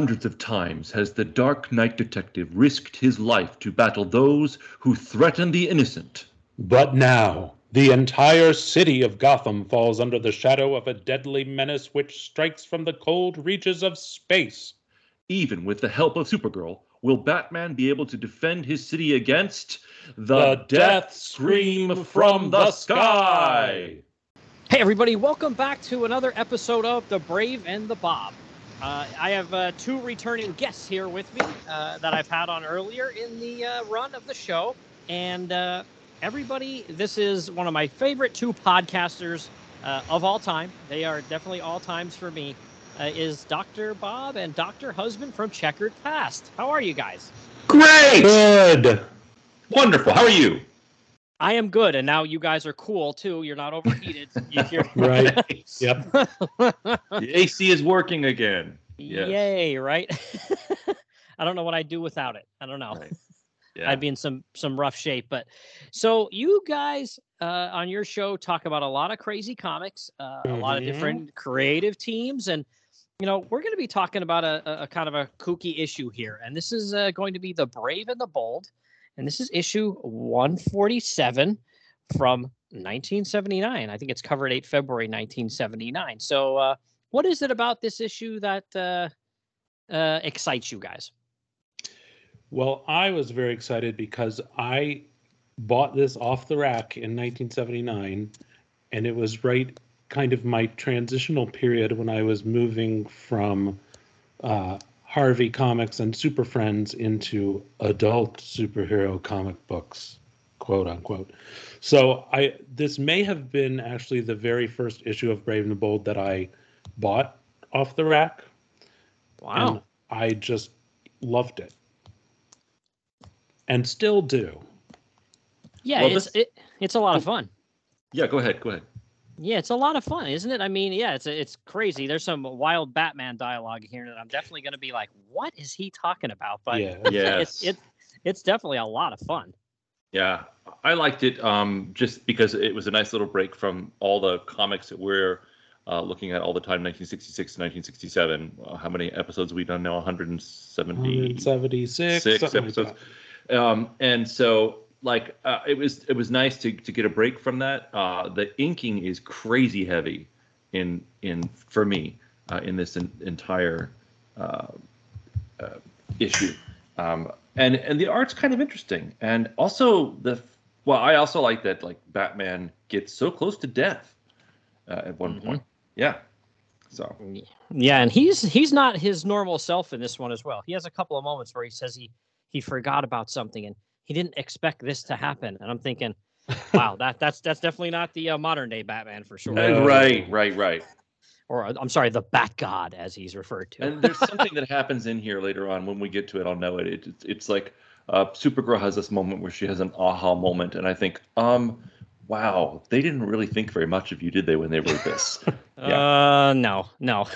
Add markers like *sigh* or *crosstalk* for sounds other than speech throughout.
Hundreds of times has the Dark Knight detective risked his life to battle those who threaten the innocent. But now, the entire city of Gotham falls under the shadow of a deadly menace which strikes from the cold reaches of space. Even with the help of Supergirl, will Batman be able to defend his city against the, The death scream from the sky. Hey, everybody, welcome back to another episode of The Brave and the Bob. Uh, I have uh, two returning guests here with me uh, that I've had on earlier in the uh, run of the show. And uh, everybody, this is one of my favorite two podcasters uh, of all time. They are definitely all times for me. is Dr. Bob and Dr. Husband from Checkered Past. How are you guys? Great! Good. Wonderful. How are you? I am good, and now you guys are cool too. You're not overheated. *laughs* You hear- *laughs* Right. *laughs* Yep. The AC is working again. Yes. Yay! Right. I don't know what I'd do without it. I don't know. Right. Yeah. I'd be in some some rough shape. But so you guys uh, on your show talk about a lot of crazy comics, uh, a lot of Mhm. different creative teams, and you know we're going to be talking about a, a, a kind of a kooky issue here, and this is uh, going to be the Brave and the Bold, and this is issue 147 from 1979. I think it's cover date February 1979. So uh, what is it about this issue that uh, uh, excites you guys? Well, I was very excited because I bought this off the rack in 1979, and it was right kind of my transitional period when I was moving from uh, Harvey Comics and Super Friends into adult superhero comic books, quote unquote. So I this may have been actually the very first issue of Brave and the Bold that I bought off the rack, Wow. and I just loved it, and still do. Yeah, Well, it's this- it, it's a lot of fun. Yeah, go ahead. Go ahead. Yeah, it's a lot of fun, isn't it? I mean, yeah, it's it's crazy. There's some wild Batman dialogue here that I'm definitely going to be like, what is he talking about? But yeah. it's it's it's definitely a lot of fun. Yeah, I liked it um, just because it was a nice little break from all the comics that we're uh, looking at all the time, 1966 to 1967. Uh, how many episodes have we done now? 170. 176 six something like episodes. Um, and so, like, uh, it was it was nice to to get a break from that. Uh, the inking is crazy heavy in in for me uh, in this en- entire uh, uh, issue, um, and and the art's kind of interesting, and also the well, I also like that like Batman gets so close to death uh, at one Mhm. point. Yeah, so Yeah, and he's he's not his normal self in this one as well. He has a couple of moments where he says he he forgot about something and he didn't expect this to happen. And I'm thinking, *laughs* wow, that that's that's definitely not the uh, modern day Batman for sure. No. right, right, right. Or uh, I'm sorry, the Bat God as he's referred to. And there's *laughs* something that happens in here later on. When we get to it, I'll know it. it it's, it's like uh, Supergirl has this moment where she has an aha moment, and I think, um, wow, they didn't really think very much of you, did they, when they wrote this? *laughs* Uh, no, no.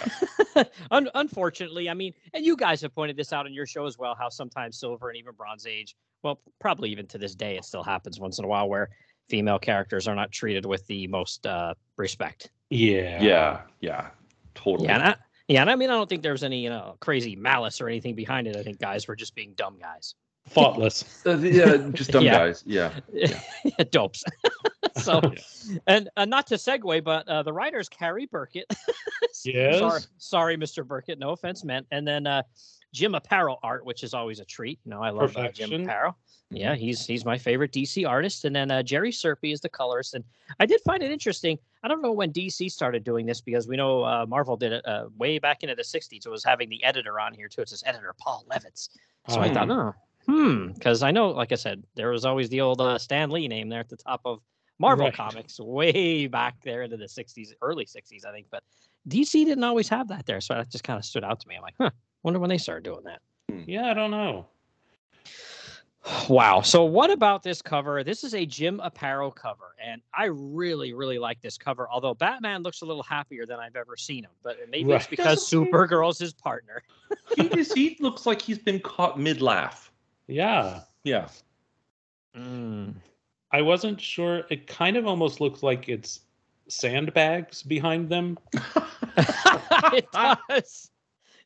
*laughs* Un- unfortunately, I mean, and you guys have pointed this out in your show as well, how sometimes Silver and even Bronze Age, well, probably even to this day, it still happens once in a while where female characters are not treated with the most uh, respect. Yeah. yeah, yeah, totally. Yeah, and I, yeah, and I mean, I don't think there was any, you know, crazy malice or anything behind it. I think guys were just being dumb guys, Thoughtless. *laughs* Uh, yeah, just dumb Yeah. guys. Yeah, *laughs* dopes. *laughs* so, and uh, not to segue, but uh, the writers Cary Burkett. Yes. Sorry, sorry, Mr. Burkett. No offense meant. And then uh, Jim Aparo art, which is always a treat. You know, I love uh, Jim Perfection. Aparo. Yeah, he's he's my favorite DC artist. And then uh, Jerry Serpe is the colorist. And I did find it interesting. I don't know when DC started doing this because we know uh, Marvel did it uh, way back into the '60s. It was having the editor on here too. It says editor Paul Levitz. So I thought, oh, hmm, because I know, like I said, there was always the old uh, Stan Lee name there at the top of Marvel Right. comics way back there into the 60s, early 60s, I think. But DC didn't always have that there. So that just kind of stood out to me. I'm like, huh, wonder when they started doing that. Yeah, I don't know. *sighs* Wow. So what about this cover? This is a Jim Aparo cover, and I really, really like this cover. Although Batman looks a little happier than I've ever seen him, but maybe it's because Doesn't he? Supergirl's his partner. he, *laughs* just, he looks like he's been caught mid laugh. Yeah. Yeah, Mm. I wasn't sure. It kind of almost looks like it's sandbags behind them. *laughs* *laughs* it does.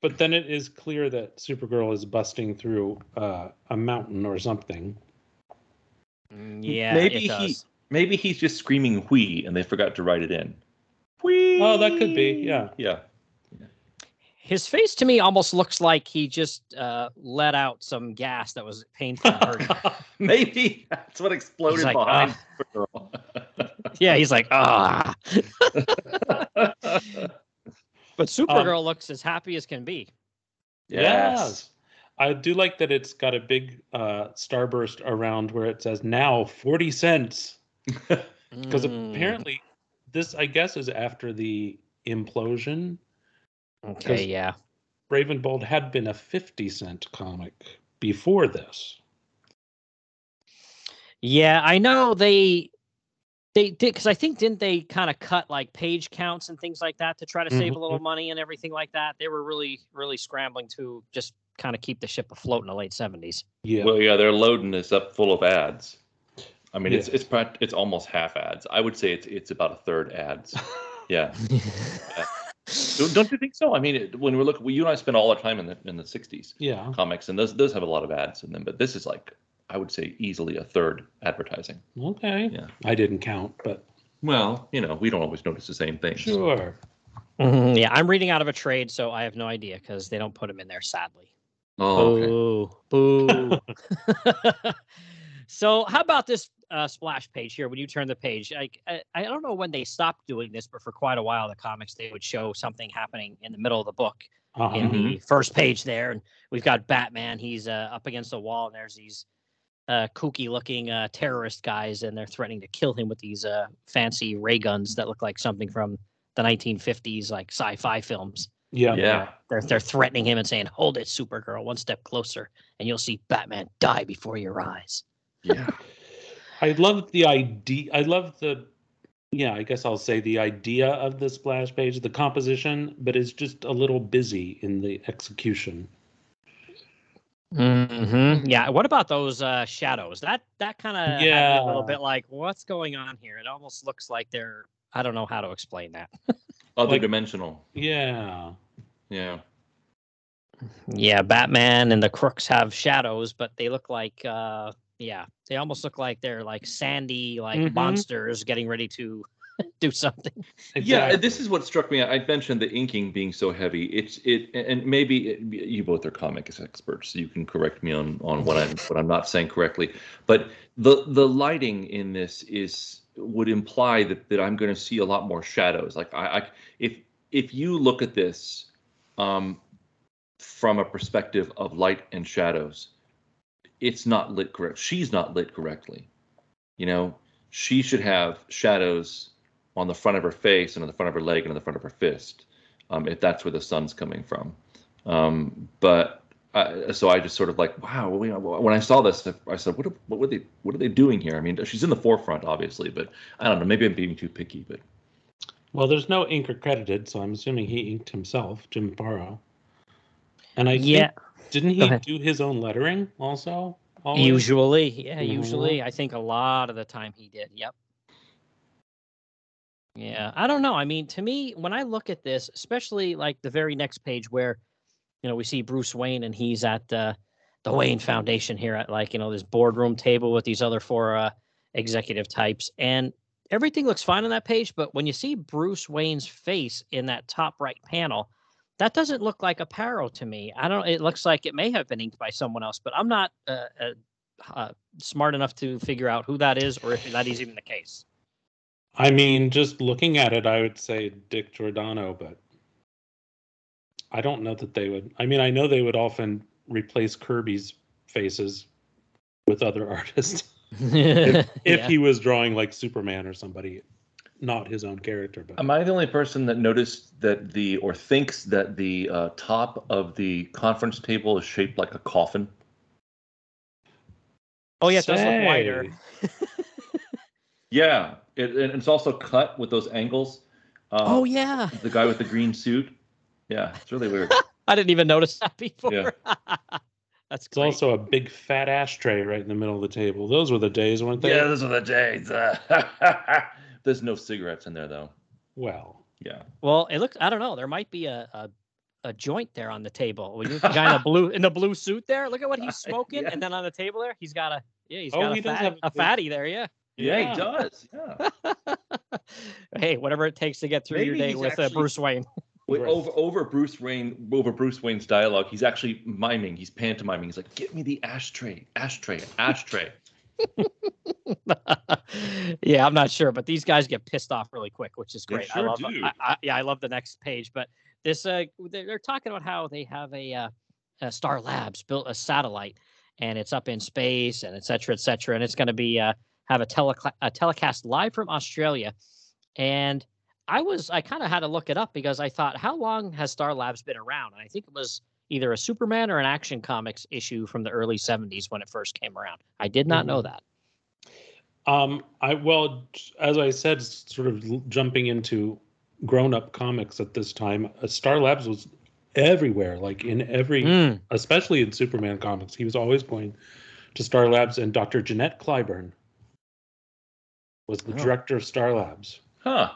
But then it is clear that Supergirl is busting through uh, a mountain or something. Mm, Yeah, Maybe it he- Maybe he's just screaming "whee" and they forgot to write it in. Whee. Oh, that could be. Yeah. Yeah. His face to me almost looks like he just uh, let out some gas that was painful and *laughs* hurting. Maybe that's what exploded like, behind Supergirl. *laughs* yeah, he's like, ah. *laughs* But Supergirl looks as happy as can be. yes. I do like that it's got a big uh, starburst around where it says now 40 cents. Because Mm, apparently, this, I guess, is after the implosion. Okay, yeah. Brave and Bold had been a 50 cent comic before this. Yeah, I know they they did because I think didn't they kind of cut like page counts and things like that to try to save a little mm-hmm. money and everything like that. They were really really scrambling to just kind of keep the ship afloat in the late seventies. Yeah. Well, yeah, they're loading this up full of ads. I mean, it's Yeah. it's prac- it's almost half ads. I would say it's it's about a third ads. *laughs* Yeah. *laughs* don't, don't you think so? I mean, it, when we're looking, well, you and I spent all our time in the in the '60s yeah. comics, and those those have a lot of ads in them. But this is like, I would say, easily a third advertising. Okay. Yeah. I didn't count, but Well, you know, we don't always notice the same things. sure. Mhm, yeah, I'm reading out of a trade, so I have no idea because they don't put them in there, sadly. Oh, okay. Boo, boo. *laughs* so, how about this uh, splash page here? When you turn the page, like I, I don't know when they stopped doing this, but for quite a while, the comics they would show something happening in the middle of the book Uh-huh. in the first page there, and we've got Batman. He's uh, up against the wall, and there's these uh, kooky-looking uh, terrorist guys, and they're threatening to kill him with these uh, fancy ray guns that look like something from the 1950s, like sci-fi films. Yeah. Yeah. They're they're threatening him and saying, "Hold it, Supergirl, one step closer, and you'll see Batman die before your eyes." Yeah. I love the idea. I love the, yeah, I guess I'll say the idea of the splash page, the composition, but it's just a little busy in the execution. Mm-hmm. Yeah. What about those uh, shadows? That that kind of Yeah. a little bit like, what's going on here? It almost looks like they're. I don't know how to explain that. *laughs* Other Like- dimensional. Yeah. Yeah. Yeah, Batman and the crooks have shadows, but they look like uh yeah, they almost look like they're like sandy like Mhm. monsters getting ready to *laughs* do something. Yeah, this is what struck me. I mentioned the inking being so heavy. It's it, and maybe it, you both are comic experts, so you can correct me on on what I'm what I'm not saying correctly. But the the lighting in this is would imply that that I'm going to see a lot more shadows. Like I, I if if you look at this um, from a perspective of light and shadows, it's not lit correct. She's not lit correctly. You know, she should have shadows on the front of her face and on the front of her leg and on the front of her fist, um, if that's where the sun's coming from. Um, but uh, so I just sort of like, wow. well, you know, When I saw this, I said, what, are- what were they? What are they doing here? I mean, she's in the forefront, obviously, but I don't know. Maybe I'm being too picky, but Well, there's no inker credited, so I'm assuming he inked himself, Jim Aparo. And I yeah, think, didn't he do his own lettering also? Always? usually, yeah, Mhm. usually. I think a lot of the time he did. Yep. Yeah, I don't know. I mean, to me, when I look at this, especially like the very next page where, you know, we see Bruce Wayne and he's at uh, the Wayne Foundation here at like, you know, this boardroom table with these other four uh, executive types. And everything looks fine on that page. But when you see Bruce Wayne's face in that top right panel, that doesn't look like Aparo to me. I don't, it looks like it may have been inked by someone else, but I'm not uh, uh, uh, smart enough to figure out who that is or if that is even the case. I mean, just looking at it, I would say Dick Giordano, but I don't know that they would. I mean, I know they would often replace Kirby's faces with other *laughs* artists *laughs* if, if Yeah. he was drawing like Superman or somebody, not his own character. But am I the only person that noticed that the or thinks that the uh, top of the conference table is shaped like a coffin? oh, yeah, it does look wider. *laughs* Yeah, it, and it's also cut with those angles. Uh, Oh, yeah. the guy with the green suit. Yeah, it's really weird. *laughs* I didn't even notice that before. Yeah. *laughs* That's It's great. also a big fat ashtray right in the middle of the table. Those were the days, weren't they? yeah, those were the days. There's no cigarettes in there though. Well, Yeah. Well, it looks. I don't know. There might be a, a a joint there on the table. Well, you the guy in the blue in the blue suit there. Look at what he's *laughs* smoking, Yeah. and then on the table there, he's got a yeah, he's Oh, got he a, does fat, have a a fatty there. Yeah. Yeah, he does. Yeah. *laughs* hey, whatever it takes to get through your day he's with uh, Bruce Wayne. *laughs* Wait, over over Bruce Wayne over Bruce Wayne's dialogue, he's actually miming. He's pantomiming. He's like, "Get me the ashtray, ashtray, ashtray." *laughs* yeah, I'm not sure, but these guys get pissed off really quick, which is great. I love. I, I, yeah, I love the next page. But this, uh, they're, talking about how they have a, uh, a Star Labs built a satellite, and it's up in space, and et cetera, et cetera, and it's going to be uh, have a, telecla- a telecast live from Australia, and I was I kind of had to look it up because I thought, how long has Star Labs been around? And I think it was either a Superman or an Action Comics issue from the early 70s when it first came around. I did not know that. Um, I well, as I said, sort of jumping into grown-up comics at this time, uh, Star Labs was everywhere, like in every, Mm. especially in Superman comics. He was always going to Star Labs, and Dr. Jenet Klyburn was the Oh. director of Star Labs. Huh.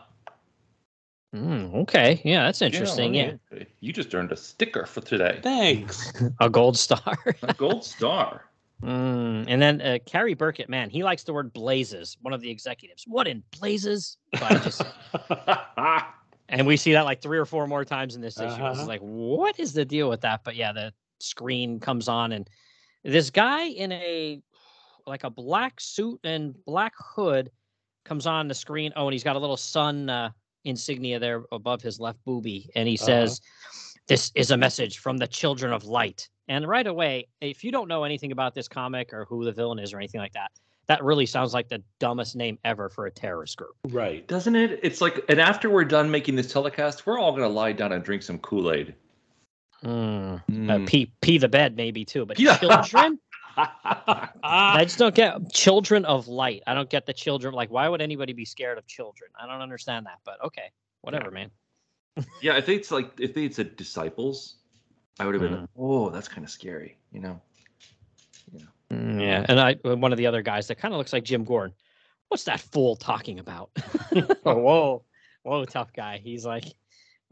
Mm, okay. Yeah, that's interesting. Yeah. Yeah. You just earned a sticker for today. Thanks. *laughs* A gold star. A gold star. *laughs* mm. And then uh, Cary Burkett, man, he likes the word blazes, one of the executives. What in blazes? So I just, *laughs* and we see that like three or four more times in this issue. Uh-huh. like, what is the deal with that? But yeah, the screen comes on and this guy in a like a black suit and black hood comes on the screen. Oh, and he's got a little sun uh, insignia there above his left boobie, and he Uh-huh. says, "This is a message from the children of light." And right away, if you don't know anything about this comic or who the villain is or anything like that, that really sounds like the dumbest name ever for a terrorist group. right. Doesn't it? It's like, and after we're done making this telecast, we're all gonna lie down and drink some Kool Aid. Mm. Uh, pee pee the bed maybe too, but *laughs* Yeah. children. I just don't get children of light. I don't get the children. Like, why would anybody be scared of children? I don't understand that. But okay, whatever, man. yeah, if it's like if they had said disciples, I would have been, Mm. like, oh, that's kind of scary, you know. Mm, yeah, and I uh, one of the other guys that kind of looks like Jim Gordon. What's that fool talking about? *laughs* oh, whoa, *laughs* whoa, tough guy. He's like,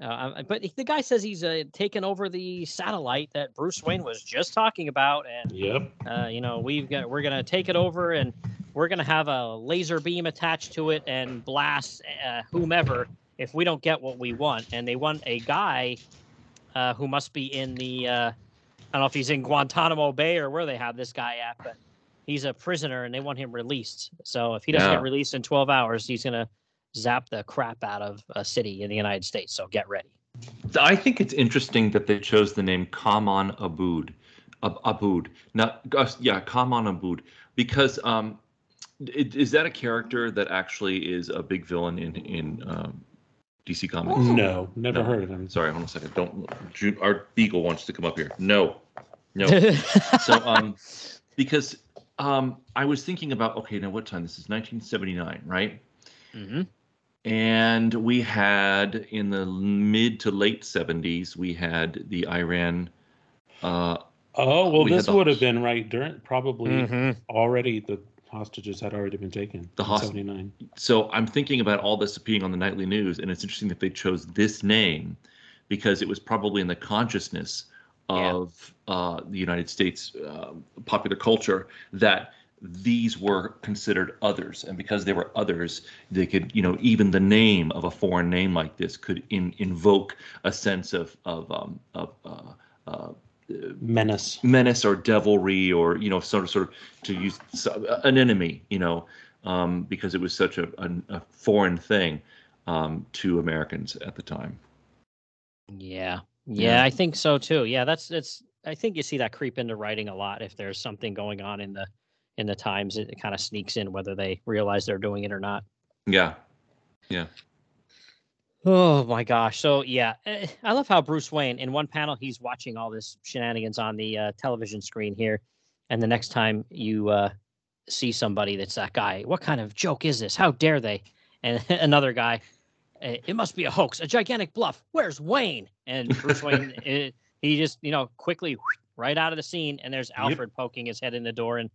uh, um, but the guy says he's uh, taken over the satellite that Bruce Wayne was just talking about, and Yep. uh, you know we've got we're gonna take it over, and we're gonna have a laser beam attached to it and blast uh, whomever if we don't get what we want. And they want a guy uh, who must be in the uh, I don't know if he's in Guantanamo Bay or where they have this guy at, but he's a prisoner and they want him released. So if he doesn't Yeah. get released in 12 hours, he's gonna zap the crap out of a city in the United States. So get ready. I think it's interesting that they chose the name Kaman Abood, Ab- Abood. Not, uh, yeah, Kaman Abood, because um, it, is that a character that actually is a big villain in in um, DC Comics? No, never No. heard of him. Sorry, hold on a second. Don't. Our beagle wants to come up here. No, no. *laughs* so um, because um, I was thinking about okay, now what time? This is 1979, right? Mhm. And we had in the mid to late 70s, we had the Iran. Uh, Oh well, We this the- would have been right during probably Mhm. already the hostages had already been taken. The in host- 79. so I'm thinking about all this appearing on the nightly news, and it's interesting that they chose this name because it was probably in the consciousness Yeah. of uh, the United States uh, popular culture that these were considered others, and because they were others, they could, you know, even the name of a foreign name like this could in, invoke a sense of of um, of uh, uh, Menace. menace or devilry or you know sort of sort of to use an enemy you know um, because it was such a, a, a foreign thing um, to Americans at the time. Yeah. Yeah. Yeah, I think so too. Yeah, that's that's I think you see that creep into writing a lot if there's something going on in the in the times it, kind of sneaks in whether they realize they're doing it or not. Yeah, Yeah. Oh my gosh. So yeah, eh, I love how Bruce Wayne in one panel he's watching all this shenanigans on the uh, television screen here and the next time you uh, see somebody that's that guy, what kind of joke is this? How dare they? And *laughs* another guy, "Eh, it must be a hoax, a gigantic bluff. Where's Wayne? And Bruce Wayne, *laughs* eh, he just you know quickly right out of the scene, and there's Alfred poking his head in the door, and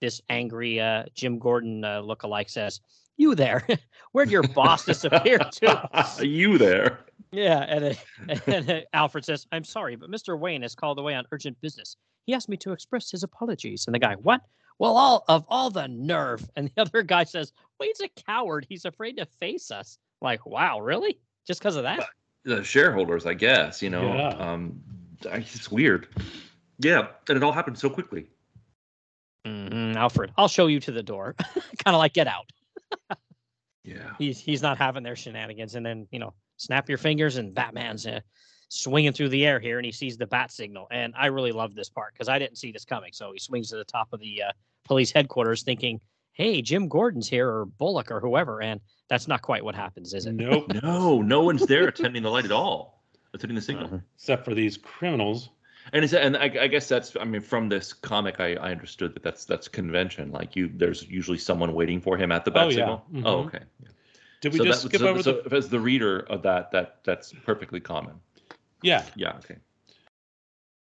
this angry uh, Jim Gordon uh, lookalike says, "You there? *laughs* Where'd your boss disappear to?" Are *laughs* you there? Yeah, and, then- *laughs* and then Alfred says, "I'm sorry, but Mr. Wayne has called away on urgent business. He asked me to express his apologies." And the guy, "What? Well, all of all the nerve." And the other guy says, "Wayne's a coward. He's afraid to face us." Like, wow, really? Just because of that? the shareholders, I guess. You know, Yeah. um, it's weird. Yeah, and it all happened so quickly. Mhm, Alfred, I'll show you to the door. *laughs* kind of like Get Out. Yeah. He's he's not having their shenanigans. And then you know, snap your fingers, and Batman's uh, swinging through the air here, and he sees the bat signal. And I really love this part because I didn't see this coming. So he swings to the top of the uh, police headquarters, thinking, "Hey, Jim Gordon's here, or Bullock, or whoever." And that's not quite what happens, is it? Nope. No, no one's there attending the light at all, attending the signal. Uh-huh. Except for these criminals. And is that, and I, I guess that's I mean from this comic I, I understood that that's that's convention. Like you, there's usually someone waiting for him at the bat Oh, yeah. signal. Oh, okay. Did we so just that, skip so, over so the? as the reader of that, that that's perfectly common. Yeah. Yeah. Okay.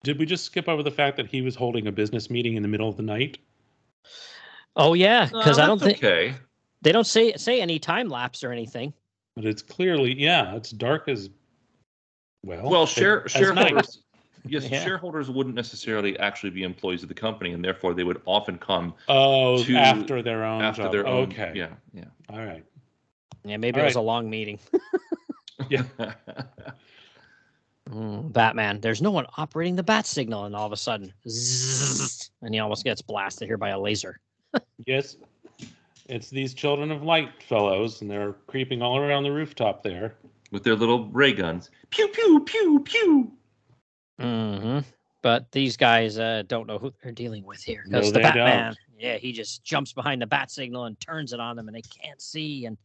Did we just skip over the fact that he was holding a business meeting in the middle of the night? Oh yeah, because I Uh, don't think Okay. they don't say say any time lapse or anything. But it's clearly, yeah, it's dark as well. Well, as- share, as night. shareholders. Yes, Yeah. shareholders wouldn't necessarily actually be employees of the company, and therefore they would often come Oh, to- after their own after job. their own. Okay. Yeah. Yeah. All right. Yeah, maybe All it was a long meeting. *laughs* Yeah. *laughs* Mm, Batman, there's no one operating the bat signal, and all of a sudden, zzz, and he almost gets blasted here by a laser. *laughs* Yes. It's these children of light fellows, and they're creeping all around the rooftop there. With their little ray guns. Pew pew pew pew. Hmm But these guys uh, don't know who they're dealing with here No, because the they Batman, don't. yeah, he just jumps behind the bat signal and turns it on them, and they can't see, and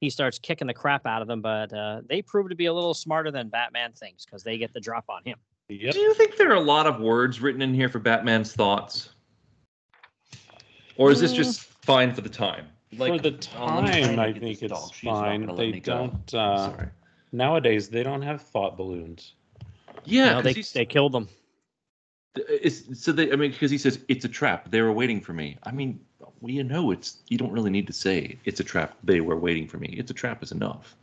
he starts kicking the crap out of them. But uh, they prove to be a little smarter than Batman thinks because they get the drop on him. Yep. Do you think there are a lot of words written in here for Batman's thoughts? Or is this Mm. just fine for the time? For the oh, let me try time, and I get think this it's. She's not fine. gonna let They me go. don't. Uh, Sorry. nowadays, they don't have thought balloons. Yeah, No, 'cause they they killed them. it's, so they, I mean, because he says it's a trap. They were waiting for me. I mean, well, you know, it's you don't really need to say it's a trap. They were waiting for me. It's a trap is enough.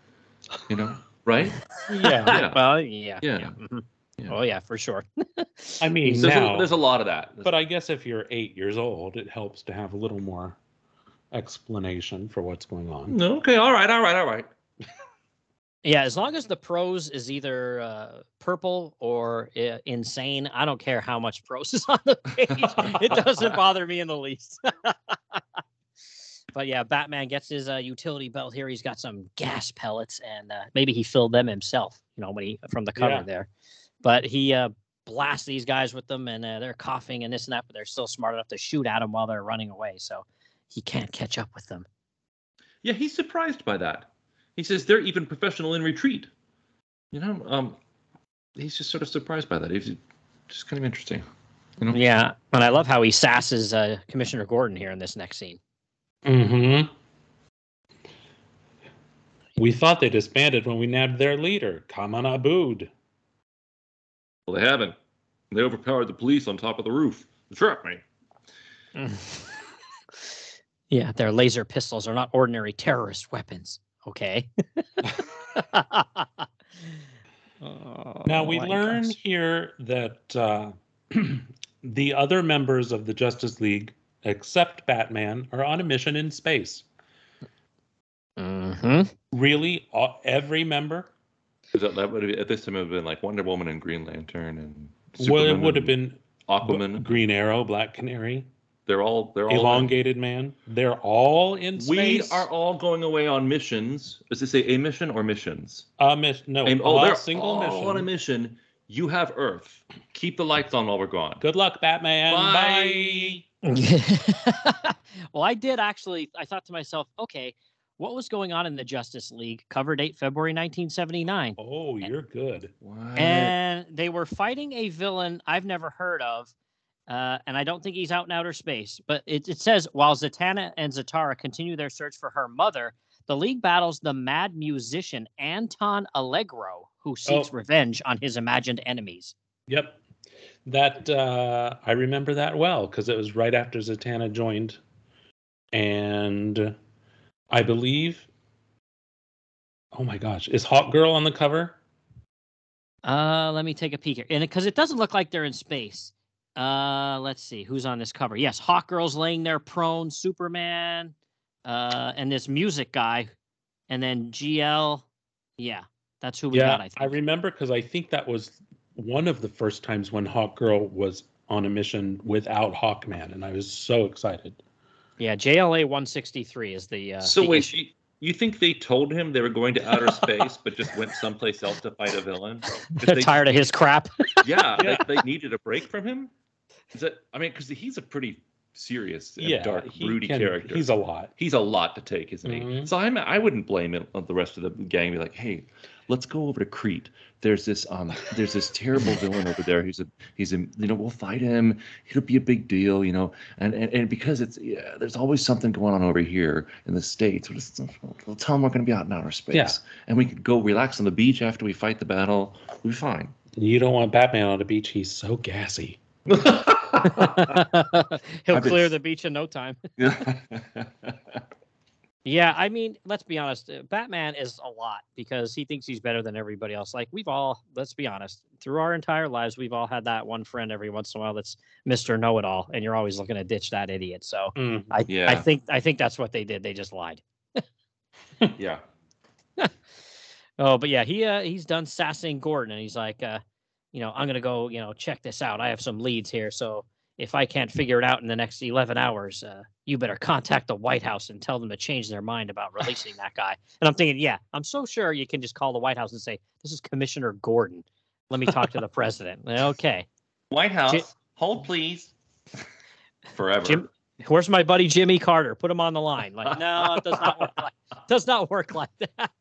You know, *laughs* right? Yeah. Yeah. well, yeah, Yeah. mhm. Yeah. Oh yeah, for sure. I *laughs* mean, So there's, now, a, there's a lot of that. but I guess if you're eight years old, it helps to have a little more explanation for what's going on. okay, all right, all right, all right. Yeah, as long as the prose is either uh, purple or uh, insane, I don't care how much prose *laughs* is on the page. it doesn't *laughs* bother me in the least. *laughs* but yeah, Batman gets his uh, utility belt here. He's got some gas pellets, and uh, maybe he filled them himself. You know, when he from the cover Yeah. there. But he uh, blasts these guys with them, and uh, they're coughing and this and that. But they're still smart enough to shoot at him while they're running away. So he can't catch up with them. Yeah, he's surprised by that. He says they're even professional in retreat. You know, um, he's just sort of surprised by that. He's just kind of interesting. You know? Yeah, and I love how he sasses uh, Commissioner Gordon here in this next scene. Mm-hmm. We thought they disbanded when we nabbed their leader, Kaman Abood. Well, they haven't. They overpowered the police on top of the roof. They trapped me. yeah, their laser pistols are not ordinary terrorist weapons. Okay. *laughs* Now Oh, we learn gosh. here that uh, *clears throat* the other members of the Justice League, except Batman, are on a mission in space. Mhm. Really, all, every member? Because that, that would have, at this time it would have been like Wonder Woman and Green Lantern and well, it would have been Aquaman. Green Arrow, Black Canary, They're all they're all in. Elongated Man. They're all in space. We are all going away on missions. Does it say a mission or missions? a miss- no, Aim- all oh, they're single all mission. on a mission. You have Earth. Keep the lights on while we're gone. Good luck, Batman. Bye. Bye. *laughs* well, I did actually. I thought to myself, okay, what was going on in the Justice League? Cover date February 1979. Oh, you're good. What? And they were fighting a villain I've never heard of. Uh, and I don't think he's out in outer space. But it, it says while Zatanna and Zatara continue their search for her mother, the League battles the mad musician Anton Allegro, who seeks Oh. revenge on his imagined enemies. Yep. That uh I remember that well because it was right after Zatanna joined. And I believe Oh my gosh, is Hawk Girl on the cover? Uh, let me take a peek here, and because it doesn't look like they're in space. Uh, let's see who's on this cover. Yes, Hawk Girl's laying there prone. Superman, uh, and this music guy, and then GL. Yeah, that's who we yeah, got. I think. I remember because I think that was one of the first times when Hawk Girl was on a mission without Hawkman, and I was so excited. yeah, JLA 163 is the. Uh, so the wait, issue. you, you think they told him they were going to outer *laughs* space, but just went someplace else to fight a villain? *laughs* They're they- tired of his crap. Yeah, *laughs* Yeah. They, they needed a break from him. Is that? I mean, because he's a pretty serious, and yeah, dark, broody can- character. He's a lot. he's a lot to take, isn't he? Mhm. So I'm, I wouldn't blame it on the rest of the gang. Be like, hey, let's go over to Crete. There's this um, there's this terrible *laughs* villain over there. He's a he's a you know we'll fight him. It'll be a big deal, you know. And and, and because it's yeah, there's always something going on over here in the states. We'll, just, we'll tell them we're going to be out in outer space, Yeah. and we could go relax on the beach after we fight the battle. We'll be fine. You don't want Batman on the beach. He's so gassy. *laughs* *laughs* He'll I've clear s- the beach in no time. *laughs* Yeah, I mean, let's be honest. uh, Batman is a lot because he thinks he's better than everybody else. Like we've all, let's be honest, through our entire lives, we've all had that one friend every once in a while that's Mister Know It All, and you're always looking to ditch that idiot. So Mm. I, I think, I think that's what they did. They just lied. *laughs* yeah. Oh, but yeah, he uh, he's done sassing Gordon, and he's like, uh, you know, I'm gonna go, you know, check this out. I have some leads here, so if I can't figure it out in the next 11 hours, uh, you better *laughs* contact the White House and tell them to change their mind about releasing that guy. And I'm thinking, yeah, I'm so sure you can just call the White House and say, this is Commissioner Gordon. Let me talk to the *laughs* president. Okay, White House, Jim- hold please. Forever. Jim, where's my buddy Jimmy Carter? Put him on the line. Like, no, it does not work like *laughs* does not work like that.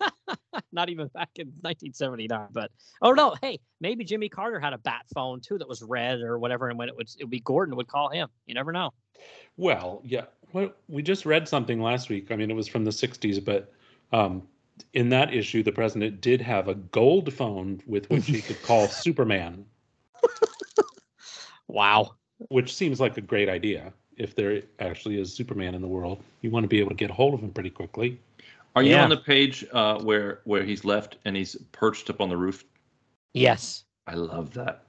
*laughs* not even back in 1979. But oh no, hey, maybe Jimmy Carter had a bat phone too that was red or whatever, and when it would it would be Gordon would call him. You never know. Well, yeah. Well, we just read something last week. I mean, it was from the 60s, but um, in that issue, the president did have a gold phone with which he could call *laughs* Superman, Wow. which seems like a great idea. If there actually is Superman in the world, you want to be able to get a hold of him pretty quickly. Are you Yeah. on the page uh, where where he's left and he's perched up on the roof? Yes. I love that.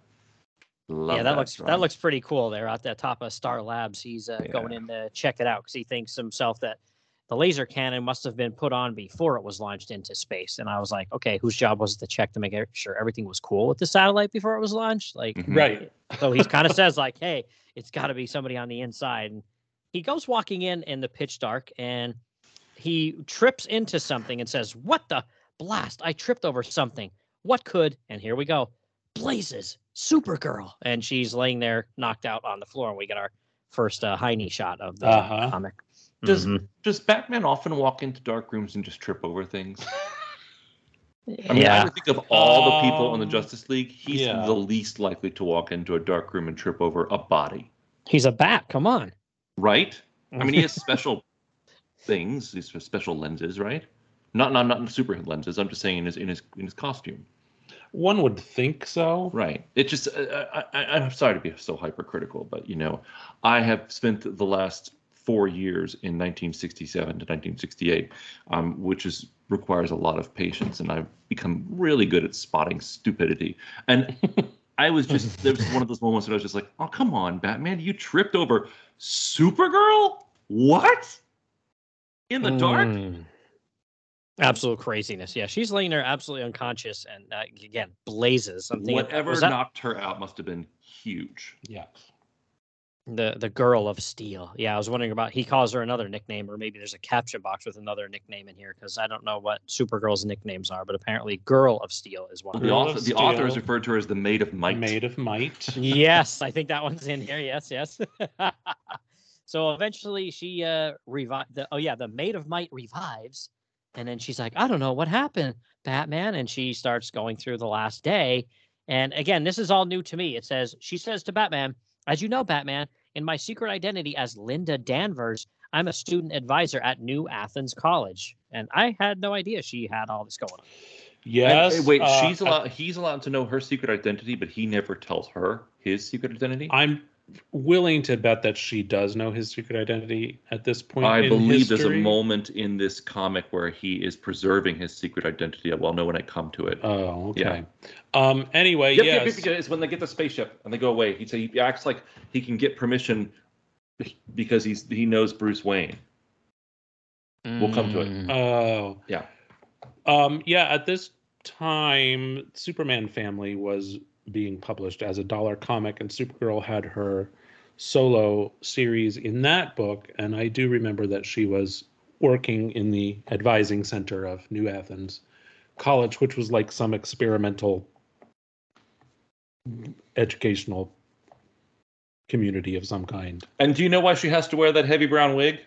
Love yeah, that, looks that looks pretty cool there at the top of Star Labs. He's uh, going in to check it out because he thinks himself that the laser cannon must have been put on before it was launched into space. And I was like, okay, whose job was it to check to make sure everything was cool with the satellite before it was launched? Like, Mhm. Right. so he kind of *laughs* says like, hey, it's got to be somebody on the inside. And he goes walking in in the pitch dark and he trips into something and says, "What the blast? I tripped over something. What could?" And here we go. Blazes, Supergirl, and she's laying there knocked out on the floor. And we get our first uh, Heine shot of the Uh-huh. comic. Does Mhm. does Batman often walk into dark rooms and just trip over things? *laughs* I mean, I yeah, would think of all the people in the Um, Justice League, he's yeah. the least likely to walk into a dark room and trip over a body, he's a bat. Come on. right? I mean, he has *laughs* special things, these special lenses, right? Not not not super lenses. I'm just saying in his in his in his costume, One would think so. right? It just uh, I, I, I'm sorry to be so hypercritical, but you know, I have spent the last four years in 1967 to 1968, um, which is requires a lot of patience, and I've become really good at spotting stupidity. And *laughs* I was just there was one of those moments where I was just like, "Oh, come on, Batman! You tripped over Supergirl? What? In the dark? Mm. Absolute craziness. Yeah, she's laying there absolutely unconscious and uh, again blazes. I'm thinking, Whatever that knocked her out must have been huge." Yeah. The the girl of steel? Yeah, I was wondering about. He calls her another nickname, or maybe there's a caption box with another nickname in here because I don't know what Supergirl's nicknames are, but apparently, Girl of Steel is one. Well, of the them. Author, of the author is referred to her as the Maid of Might. Maid of might. *laughs* *laughs* yes, I think that one's in here. Yes, yes. *laughs* so eventually she uh revive oh yeah, the maid of might revives and then she's like, I don't know what happened, Batman, and she starts going through the last day. And again, this is all new to me. It says she says to Batman, as you know, Batman, in my secret identity as Linda Danvers, I'm a student advisor at New Athens College. And I had no idea she had all this going on. And- Yes. and wait, uh, she's allowed. He's allowed to know her secret identity, but he never tells her his secret identity. I'm willing to bet that she does know his secret identity at this point. I in believe there's a moment in this comic where he is preserving his secret identity. I will know when I come to it. Oh, okay. Yeah. Um. Anyway, Yep, yep, yes. yep, yep, It's when they get the spaceship and they go away. He say he acts like he can get permission because he's he knows Bruce Wayne. We'll come to it. Mm. Oh. Yeah. Um. Yeah. At this time, Superman Family was being published as a dollar comic, and Supergirl had her solo series in that book. And I do remember that she was working in the advising center of New Athens College, which was like some experimental educational community of some kind And do you know why she has to wear that heavy brown wig?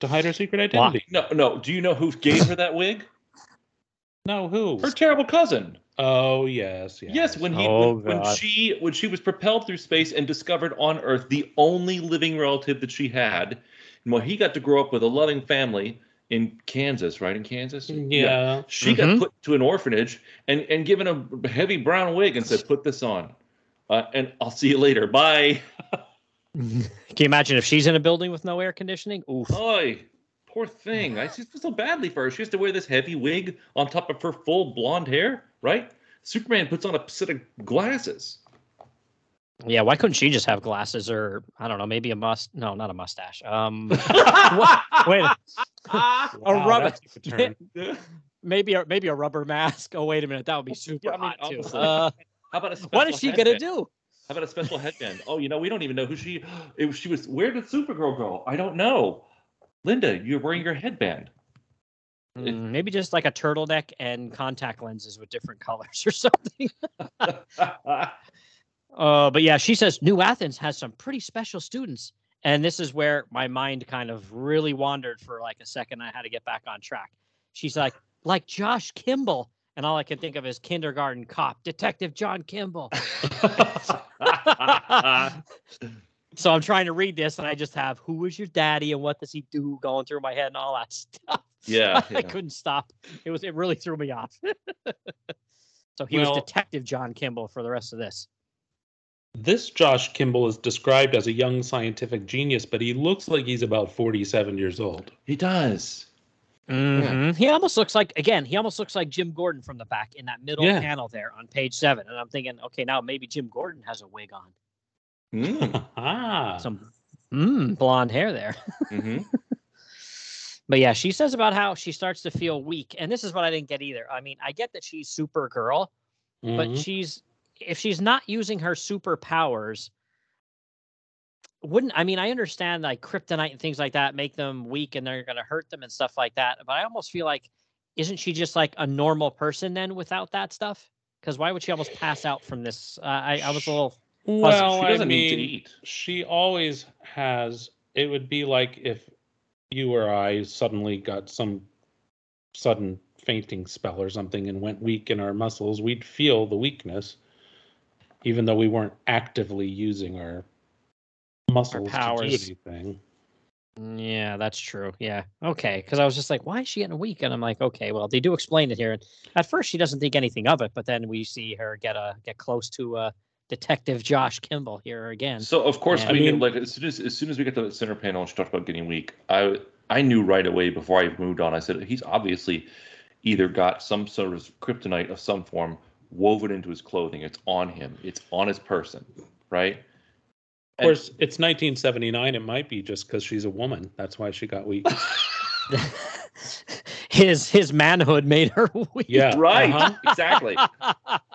to hide her secret identity. No, no. Do you know who gave her that wig? No, who? Her terrible cousin. Oh yes, yes. Yes, when he Oh, when, when she when she was propelled through space and discovered on Earth the only living relative that she had, and well, he got to grow up with a loving family in Kansas, right? In Kansas. yeah. She Mhm. got put to an orphanage and and given a heavy brown wig and said, "Put this on, uh, and I'll see you later. Bye." *laughs* Can you imagine if she's in a building with no air conditioning? Oof. Oy, poor thing. I *sighs* just feel so badly for her. She has to wear this heavy wig on top of her full blonde hair, right? Superman puts on a set of glasses. Yeah, why couldn't she just have glasses or I don't know, maybe a must? No, not a mustache. Um, what? *laughs* *laughs* Wait, a *laughs* Wow, rubber- a turn. maybe a maybe a rubber mask. Oh, wait a minute, that would be super Yeah, I mean, hot too. Uh, How about a special what is she gonna do? How about a special headband? Oh, you know, we don't even know who she. *gasps* It, she was. Where did Supergirl go? I don't know. Linda, you're wearing your headband. Mm, maybe just like a turtleneck and contact lenses with different *laughs* colors or something. *laughs* Uh, but yeah, she says New Athens has some pretty special students. And this is where my mind kind of really wandered for like a second. I had to get back on track. She's like, like Josh Kimball. And all I can think of is kindergarten cop, Detective John Kimble. *laughs* so I'm trying to read this and I just have who is your daddy and what does he do going through my head and all that *laughs* stuff. yeah. *laughs* I yeah. couldn't stop. It was it really threw me off. *laughs* so he Well- was Detective John Kimble for the rest of this. This Josh Kimball is described as a young scientific genius, but he looks like he's about 47 years old. He does. Mhm. He almost looks like again. He almost looks like Jim Gordon from the back in that middle Yeah. panel there on page seven. And I'm thinking, okay, now maybe Jim Gordon has a wig on, Mm, *laughs* ah. some mm, blonde hair there. mhm. *laughs* But yeah, she says about how she starts to feel weak, and this is what I didn't get either. I mean, I get that she's Supergirl, but Mhm. she's if she's not using her superpowers wouldn't i mean i understand like kryptonite and things like that make them weak and they're going to hurt them and stuff like that but i almost feel like isn't she just like a normal person then without that stuff because why would she almost pass out from this uh, I, I was a little well, she I doesn't need to mean, eat. she always has. It would be like if you or I suddenly got some sudden fainting spell or something and went weak in our muscles. We'd feel the weakness, even though we weren't actively using our muscles to do powers. anything. yeah that's true yeah okay because i was just like why is she getting weak and i'm like okay well they do explain it here and at first she doesn't think anything of it but then we see her get a get close to uh detective josh kimball here again So of course Yeah. we I mean- like as soon as as soon as we get to the center panel and she talked about getting weak, I I knew right away before I moved on. I said he's obviously either got some sort of kryptonite of some form woven into his clothing. It's on him. It's on his person, right? Of course, it's 1979. It might be just because she's a woman. That's why she got weak. *laughs* his his manhood made her *laughs* weak Yeah, right. uh-huh. Exactly. *laughs*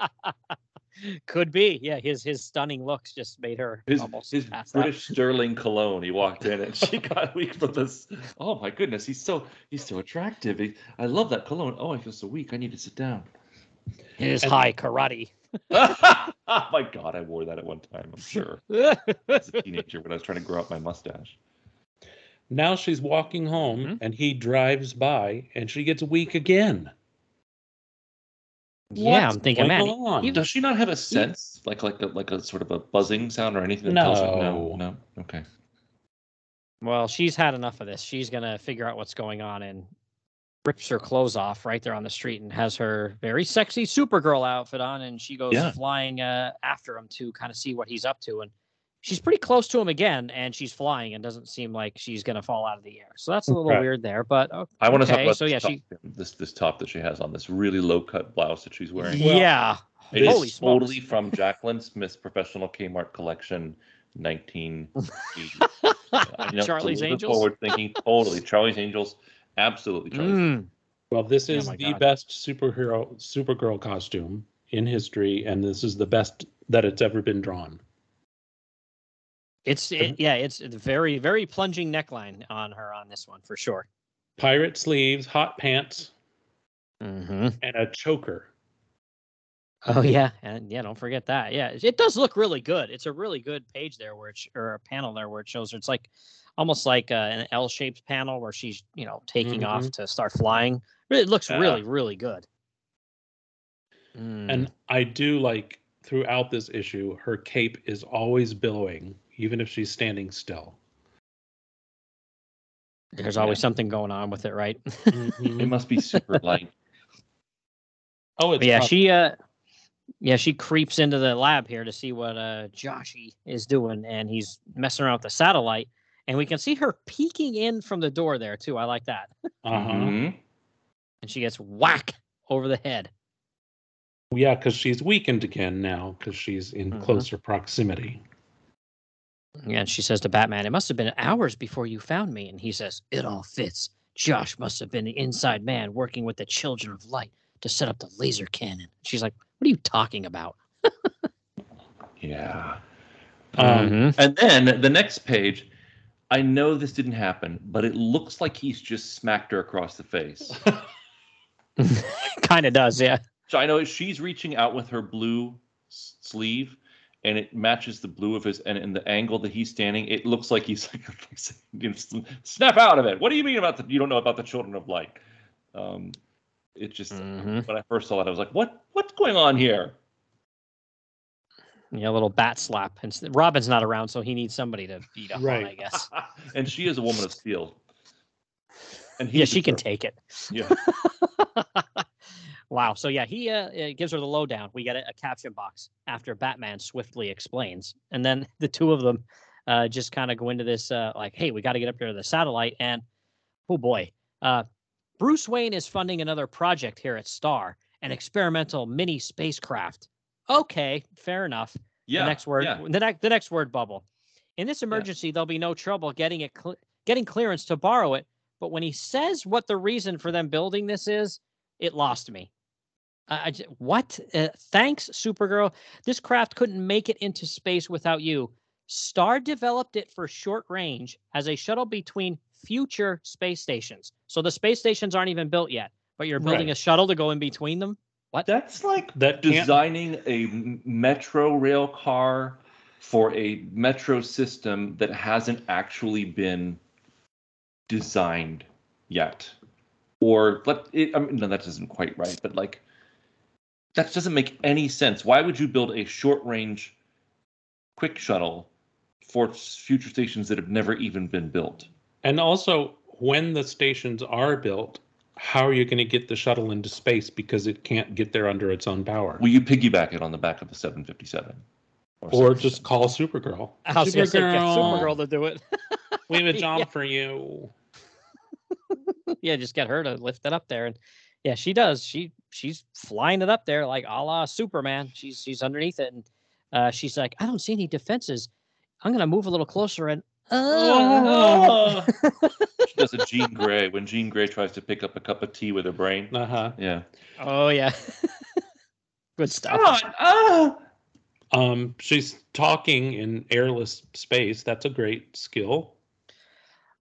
Could be. Yeah, his his stunning looks just made her His, almost his pass out. British Sterling cologne. He walked in and she *laughs* got weak from this. Oh my goodness, he's so he's so attractive. He, I love that cologne. Oh, I feel so weak. I need to sit down. His And- Hai Karate. *laughs* oh my god, I wore that at one time. I'm sure *laughs* as a teenager when I was trying to grow out my mustache. Now she's walking home Mhm. and he drives by and she gets weak again. Yeah, What's I'm thinking, going man, on? Does she not have a sense, like like a, like a sort of a buzzing sound or anything that tells her? No, No. no. Okay. well, she's had enough of this. She's gonna figure out what's going on and rips her clothes off right there on the street and has her very sexy Supergirl outfit on, and she goes Yeah. flying uh, after him to kind of see what he's up to. And she's pretty close to him again, and she's flying and doesn't seem like she's gonna fall out of the air. So that's a little Okay. weird there. But oh, I want to talk about so this, yeah, top, she- this this top that she has on this really low cut blouse that she's wearing. Well, yeah, It is holy smokes. totally from Jaclyn Smith's professional Kmart collection, 1980. *laughs* Uh, *laughs* you know, Charlie's it's a little bit Angels. Forward thinking, totally. *laughs* Charlie's Angels, absolutely. Charlie's Mm. Well, this Oh is my the God. best superhero Supergirl costume in history, and this is the best that it's ever been drawn. It's it, yeah, it's a very very plunging neckline on her on this one for sure. Pirate sleeves, hot pants, Mm-hmm. and a choker. Oh yeah, and yeah, don't forget that. Yeah, it- does look really good. It's a really good page there where it sh- or a panel there where it shows her. It's like almost like uh, an L-shaped panel where she's you know taking off to start flying. It looks Yeah. really really good. Mm. And I do like throughout this issue, her cape is always billowing, even if she's standing still. there's always something going on with it, right? It must be super light. *laughs* Oh, it's yeah, tough. she uh yeah, she creeps into the lab here to see what uh Joshy is doing and he's messing around with the satellite and we can see her peeking in from the door there too. I like that. Uh-huh. Mhm. And she gets whack over the head. Yeah, because she's weakened again now because she's in Mhm. closer proximity. And she says to Batman, It must have been hours before you found me. And he says, It all fits. Josh must have been the inside man working with the Children of Light to set up the laser cannon. She's like, What are you talking about? Yeah. Um, Mhm. And then the next page, I know this didn't happen, but it looks like he's just smacked her across the face. *laughs* *laughs* kind of does, yeah. So I know she's reaching out with her blue s- sleeve, and it matches the blue of his, and in the angle that he's standing, it looks like he's *laughs* like, you know, snap out of it. What do you mean about the? You don't know about the children of light? Um, it just Mhm. when I first saw it, I was like, what? What's going on here? Yeah, a little bat slap. And Robin's not around, so he needs somebody to beat up on, Right. I guess. *laughs* and she is a woman of steel. And yeah, she can jerk. take it. Yeah. *laughs* wow. So yeah, he uh, gives her the lowdown. We get a, a caption box after Batman swiftly explains, and then *laughs* the two of them uh, just kind of go into this uh, like, "Hey, we got to get up there to the satellite." And oh boy, uh, Bruce Wayne is funding another project here at Star, an experimental mini spacecraft. Okay, fair enough. Yeah. the next word Yeah. the next the next word bubble in this emergency there'll be no trouble getting it cl- getting clearance to borrow it but when he says what the reason for them building this is it lost me I, I j- what? Uh, thanks supergirl. This craft couldn't make it into space without you. Star developed it for short range as a shuttle between future space stations. So the space stations aren't even built yet but you're building Right. a shuttle to go in between them? What? That's like That designing a metro rail car for a metro system that hasn't actually been designed yet. Or let it, I mean, no that isn't quite right but like that doesn't make any sense why would you build a short range quick shuttle for future stations that have never even been built and also when the stations are built, how are you going to get the shuttle into space because it can't get there under its own power? will you piggyback it on the back of the 757 or 757? just call Supergirl. I was gonna say, get Supergirl, Supergirl to do it. We have a *laughs* job Yeah. for you. *laughs* yeah, just get her to lift it up there, and yeah, she does. She she's flying it up there like a la Superman. She's she's underneath it, and uh, she's like, I don't see any defenses. I'm gonna move a little closer, and uh, *laughs* she does a Jean Grey when Jean Grey tries to pick up a cup of tea with her brain. Uh huh. Yeah. oh yeah, *laughs* good stuff. ah. Um, she's talking in airless space. That's a great skill.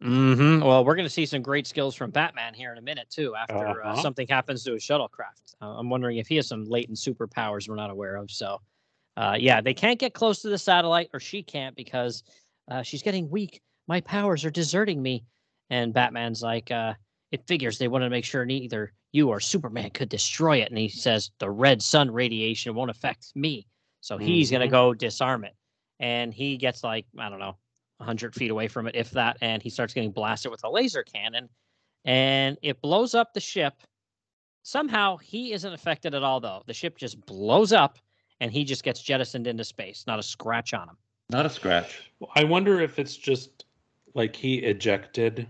Hmm Well, we're gonna see some great skills from Batman here in a minute too. After uh, Uh-huh. something happens to his shuttlecraft, uh, I'm wondering if he has some latent superpowers we're not aware of. So, uh, yeah, they can't get close to the satellite, or she can't because uh, she's getting weak. My powers are deserting me. And Batman's like, uh, it figures they want to make sure neither you or Superman could destroy it. And he says the red sun radiation won't affect me. So he's gonna Mhm. go disarm it. And he gets like I don't know 100 feet away from it, if that, and he starts getting blasted with a laser cannon, and it blows up the ship. Somehow he isn't affected at all, though. The ship just blows up, and he just gets jettisoned into space. Not a scratch on him. Not a scratch. I wonder if it's just like he ejected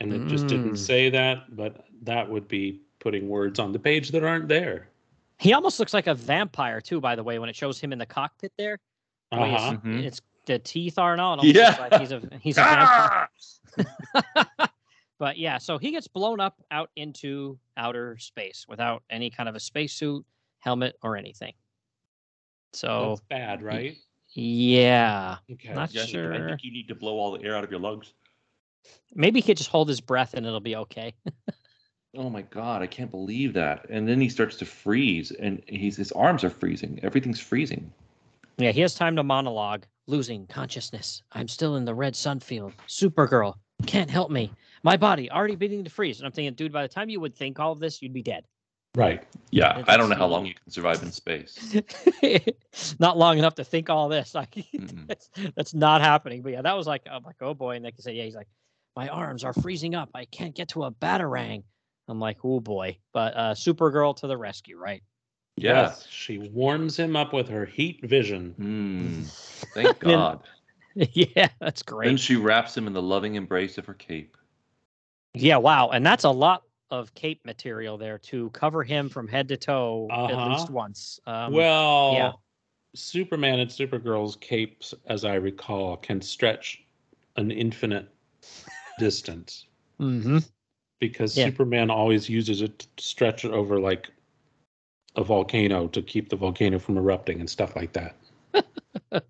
and it just Mm. didn't say that, but that would be putting words on the page that aren't there. He almost looks like a vampire too, by the way, when it shows him in the cockpit there. the way Uh-huh. Mhm. It's the teeth are and all. It Yeah. like he's a he's a *laughs* vampire. Ah! *laughs* but yeah, so he gets blown up out into outer space without any kind of a spacesuit, helmet, or anything. So That's bad, right? yeah, Okay. Not Yeah, I think- I sure. think you need to blow all the air out of your lungs. maybe he could just hold his breath and it'll be okay. *laughs* Oh my god, I can't believe that. And then he starts to freeze, and he's his arms are freezing. Everything's freezing. yeah, he has time to monologue. Losing consciousness. I'm still in the red sun field. Supergirl can't help me. My body already beginning to freeze. And I'm thinking, dude, by the time you would think all of this, you'd be dead. Right. Yeah, I don't know how long you can survive in space. *laughs* not long enough to think all this. *laughs* Like Mm-mm. that's, that's not happening. But yeah, that was like I'm like, oh boy. And they can say, yeah, he's like, my arms are freezing up. I can't get to a batarang. I'm like, oh boy. But uh Supergirl to the rescue, right? Yeah. Yes. She warms him up with her heat vision. Hmm. Thank *laughs* God. *laughs* yeah, that's great. Then she wraps him in the loving embrace of her cape. Yeah, wow. And that's a lot of cape material there to cover him from head to toe at Uh-huh. least once. Um, well, yeah. Superman and Supergirl's capes, as I recall, can stretch an infinite distance *laughs* mhm. because Yeah. Superman always uses it to stretch it over like a volcano to keep the volcano from erupting and stuff like that. *laughs*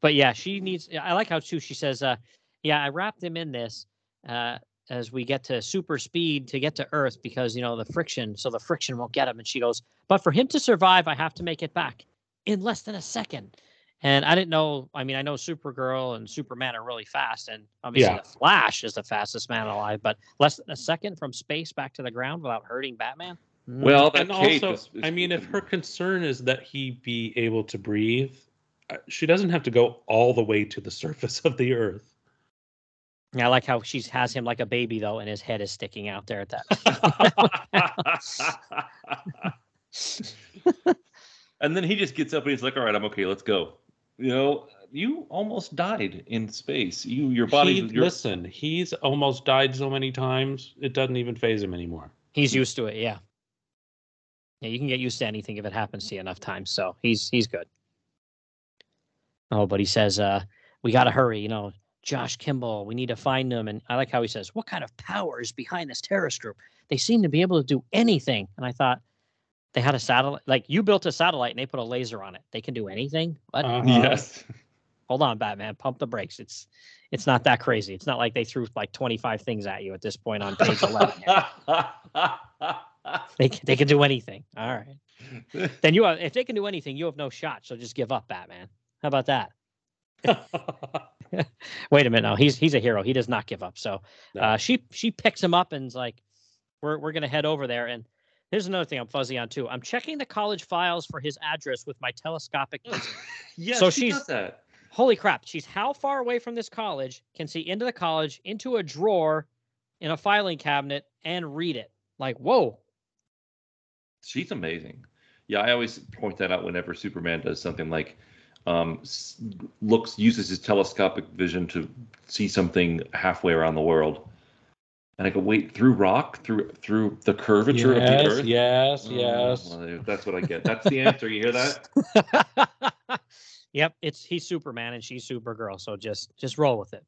but yeah, she needs. I like how too she says, uh, "Yeah, I wrapped him in this uh, as we get to super speed to get to Earth because you know the friction, so the friction won't get him." And she goes, "But for him to survive, I have to make it back in less than a second. And I didn't know. I mean, I know Supergirl and Superman are really fast, and obviously Yeah. the Flash is the fastest man alive. But less than a second from space back to the ground without hurting Batman. Mm, Well, that and cape also, is, is- I mean, if her concern is that he be able to breathe, uh, she doesn't have to go all the way to the *laughs* surface of the earth. I like how she has him like a baby though, and his head is sticking out there at that. *laughs* and then he just gets up and he's like, "All right, I'm okay. Let's go." You know, you almost died in space. You, your body, He, your, listen, he's almost died so many times, it doesn't even phase him anymore. He's used to it, yeah. Yeah, you can get used to anything if it happens to you enough times. So he's he's good. Oh, but he says, uh, we gotta hurry, you know, Josh Kimble, we need to find them. And I like how he says, What kind of power is behind this terrorist group? They seem to be able to do anything. And I thought they had a satellite like you built a satellite and they put a laser on it. They can do anything. What? Uh-huh. yes. Hold on, Batman, pump the brakes. It's it's not that crazy. It's not like they threw like 25 things at you at this point on page 11. *laughs* they can- they can do anything. All right. *laughs* Then you have, if they can do anything, you have no shot. So just give up, Batman. How about that? *laughs* *laughs* Wait a minute. No, he's he's a hero. He does not give up. So uh, she she picks him up and's like, we're we're gonna head over there. And here's another thing I'm fuzzy on too. I'm checking the college files for his address with my telescopic. yes, So she she's- that. Holy crap! She's how far away from this college? Can see into the college, into a drawer, in a filing cabinet, and read it. Like whoa. She's amazing. Yeah, I always point that out whenever Superman does something like um, looks uses his telescopic vision to see something halfway around the world. And I go, wait, through rock, through through the curvature of the earth. yes, Oh, yes. well, that's what I get. That's the answer. You hear that? *laughs* yep, it's he's Superman and she's Supergirl, so just just roll with it.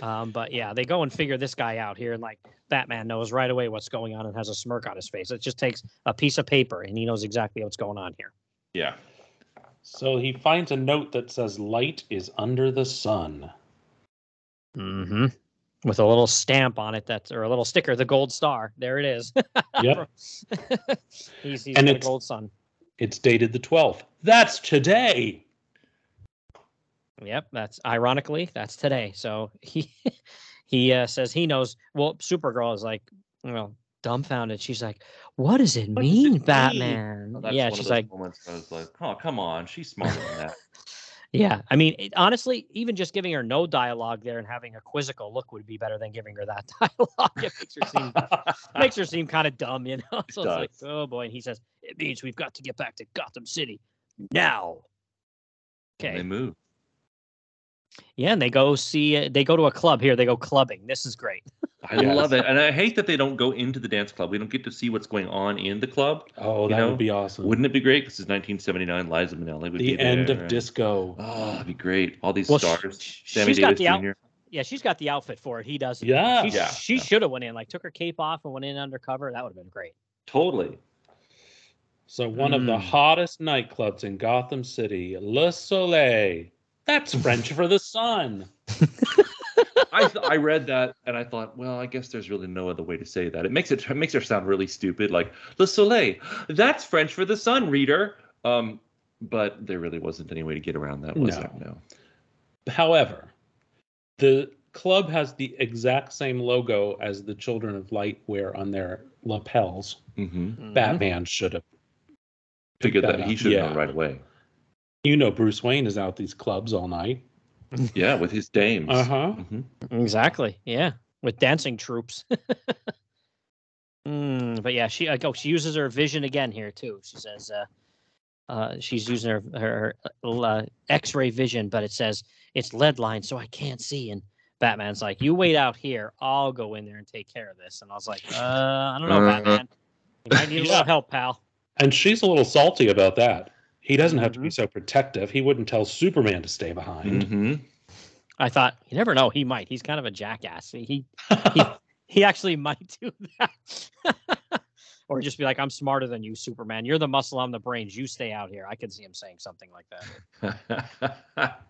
Um, but yeah, they go and figure this guy out here, and like Batman knows right away what's going on and has a smirk on his face. It just takes a piece of paper and he knows exactly what's going on here. Yeah. So he finds a note that says, Light is under the sun. Mm-hmm. With a little stamp on it that's or a little sticker, the gold star. There it is. *laughs* Yep. he's he's And got a it's- gold sun. It's dated the 12th. That's today. Yep, that's ironically that's today. So *laughs* he he uh, says he knows. Well, Supergirl is like, well, dumbfounded. She's like, "What does it What does it mean, mean?" Batman?" Well, that's yeah, she's like, moments I was like, oh, come on, she's smarter than that. *laughs* yeah. I mean, it, honestly, even just giving her no dialogue there and having a quizzical look would be better than giving her that *laughs* dialogue. It makes her seem makes her seem kind of dumb, you know. So it's like, oh boy. And he says, "It means we've got to get back to Gotham City now." Okay. They move. Yeah, and they go see. They go to a club here. They go clubbing. This is great. *laughs* I Yes. love it, and I hate that they don't go into the dance club. We don't get to see what's going on in the club. Oh, You that know, would be awesome. Wouldn't it be great? This is 1979. Liza Minnelli would be the end there, of and- disco. Oh, that'd be great. All these Well, stars. sh- Sammy she's got Davis the out- Yeah, she's got the outfit for it. He doesn't. Yeah. She, Yeah, she yeah. should have went in. Like took her cape off and went in undercover. That would have been great. Totally. So one of the Mm. hottest nightclubs in Gotham City, Le Soleil. That's French for the sun. *laughs* I th- I read that and I thought, well, I guess there's really no other way to say that. It makes it, it makes her sound really stupid, like Le Soleil. That's French for the sun, reader. Um, but there really wasn't any way to get around that, was No. there? No. However, the club has the exact same logo as the Children of Light wear on their lapels. Mm-hmm. Mhm. Batman should have. Figured that that he should have Yeah. known right away. You know, Bruce Wayne is out these clubs all night. *laughs* Yeah, with his dames. Uh huh. Mhm. Exactly. Yeah, with dancing troops. *laughs* mm, but yeah, she uh, oh, she uses her vision again here too. She says uh, uh, she's using her her, her uh, X-ray vision, but it says it's lead line, so I can't see. And Batman's like, "You wait out here. I'll go in there and take care of this." And I was like, "Uh, I don't know, Uh, Batman. You might need a little *laughs* help, pal." And she's a little salty about that. He doesn't have to be Mhm. so protective. He wouldn't tell Superman to stay behind. Mhm. I thought you never know. He might. He's kind of a jackass. He he, he *laughs* actually might do that. *laughs* or just be like, I'm smarter than you, Superman. You're the muscle, I'm the brains. You stay out here. I could see him saying something like that. *laughs*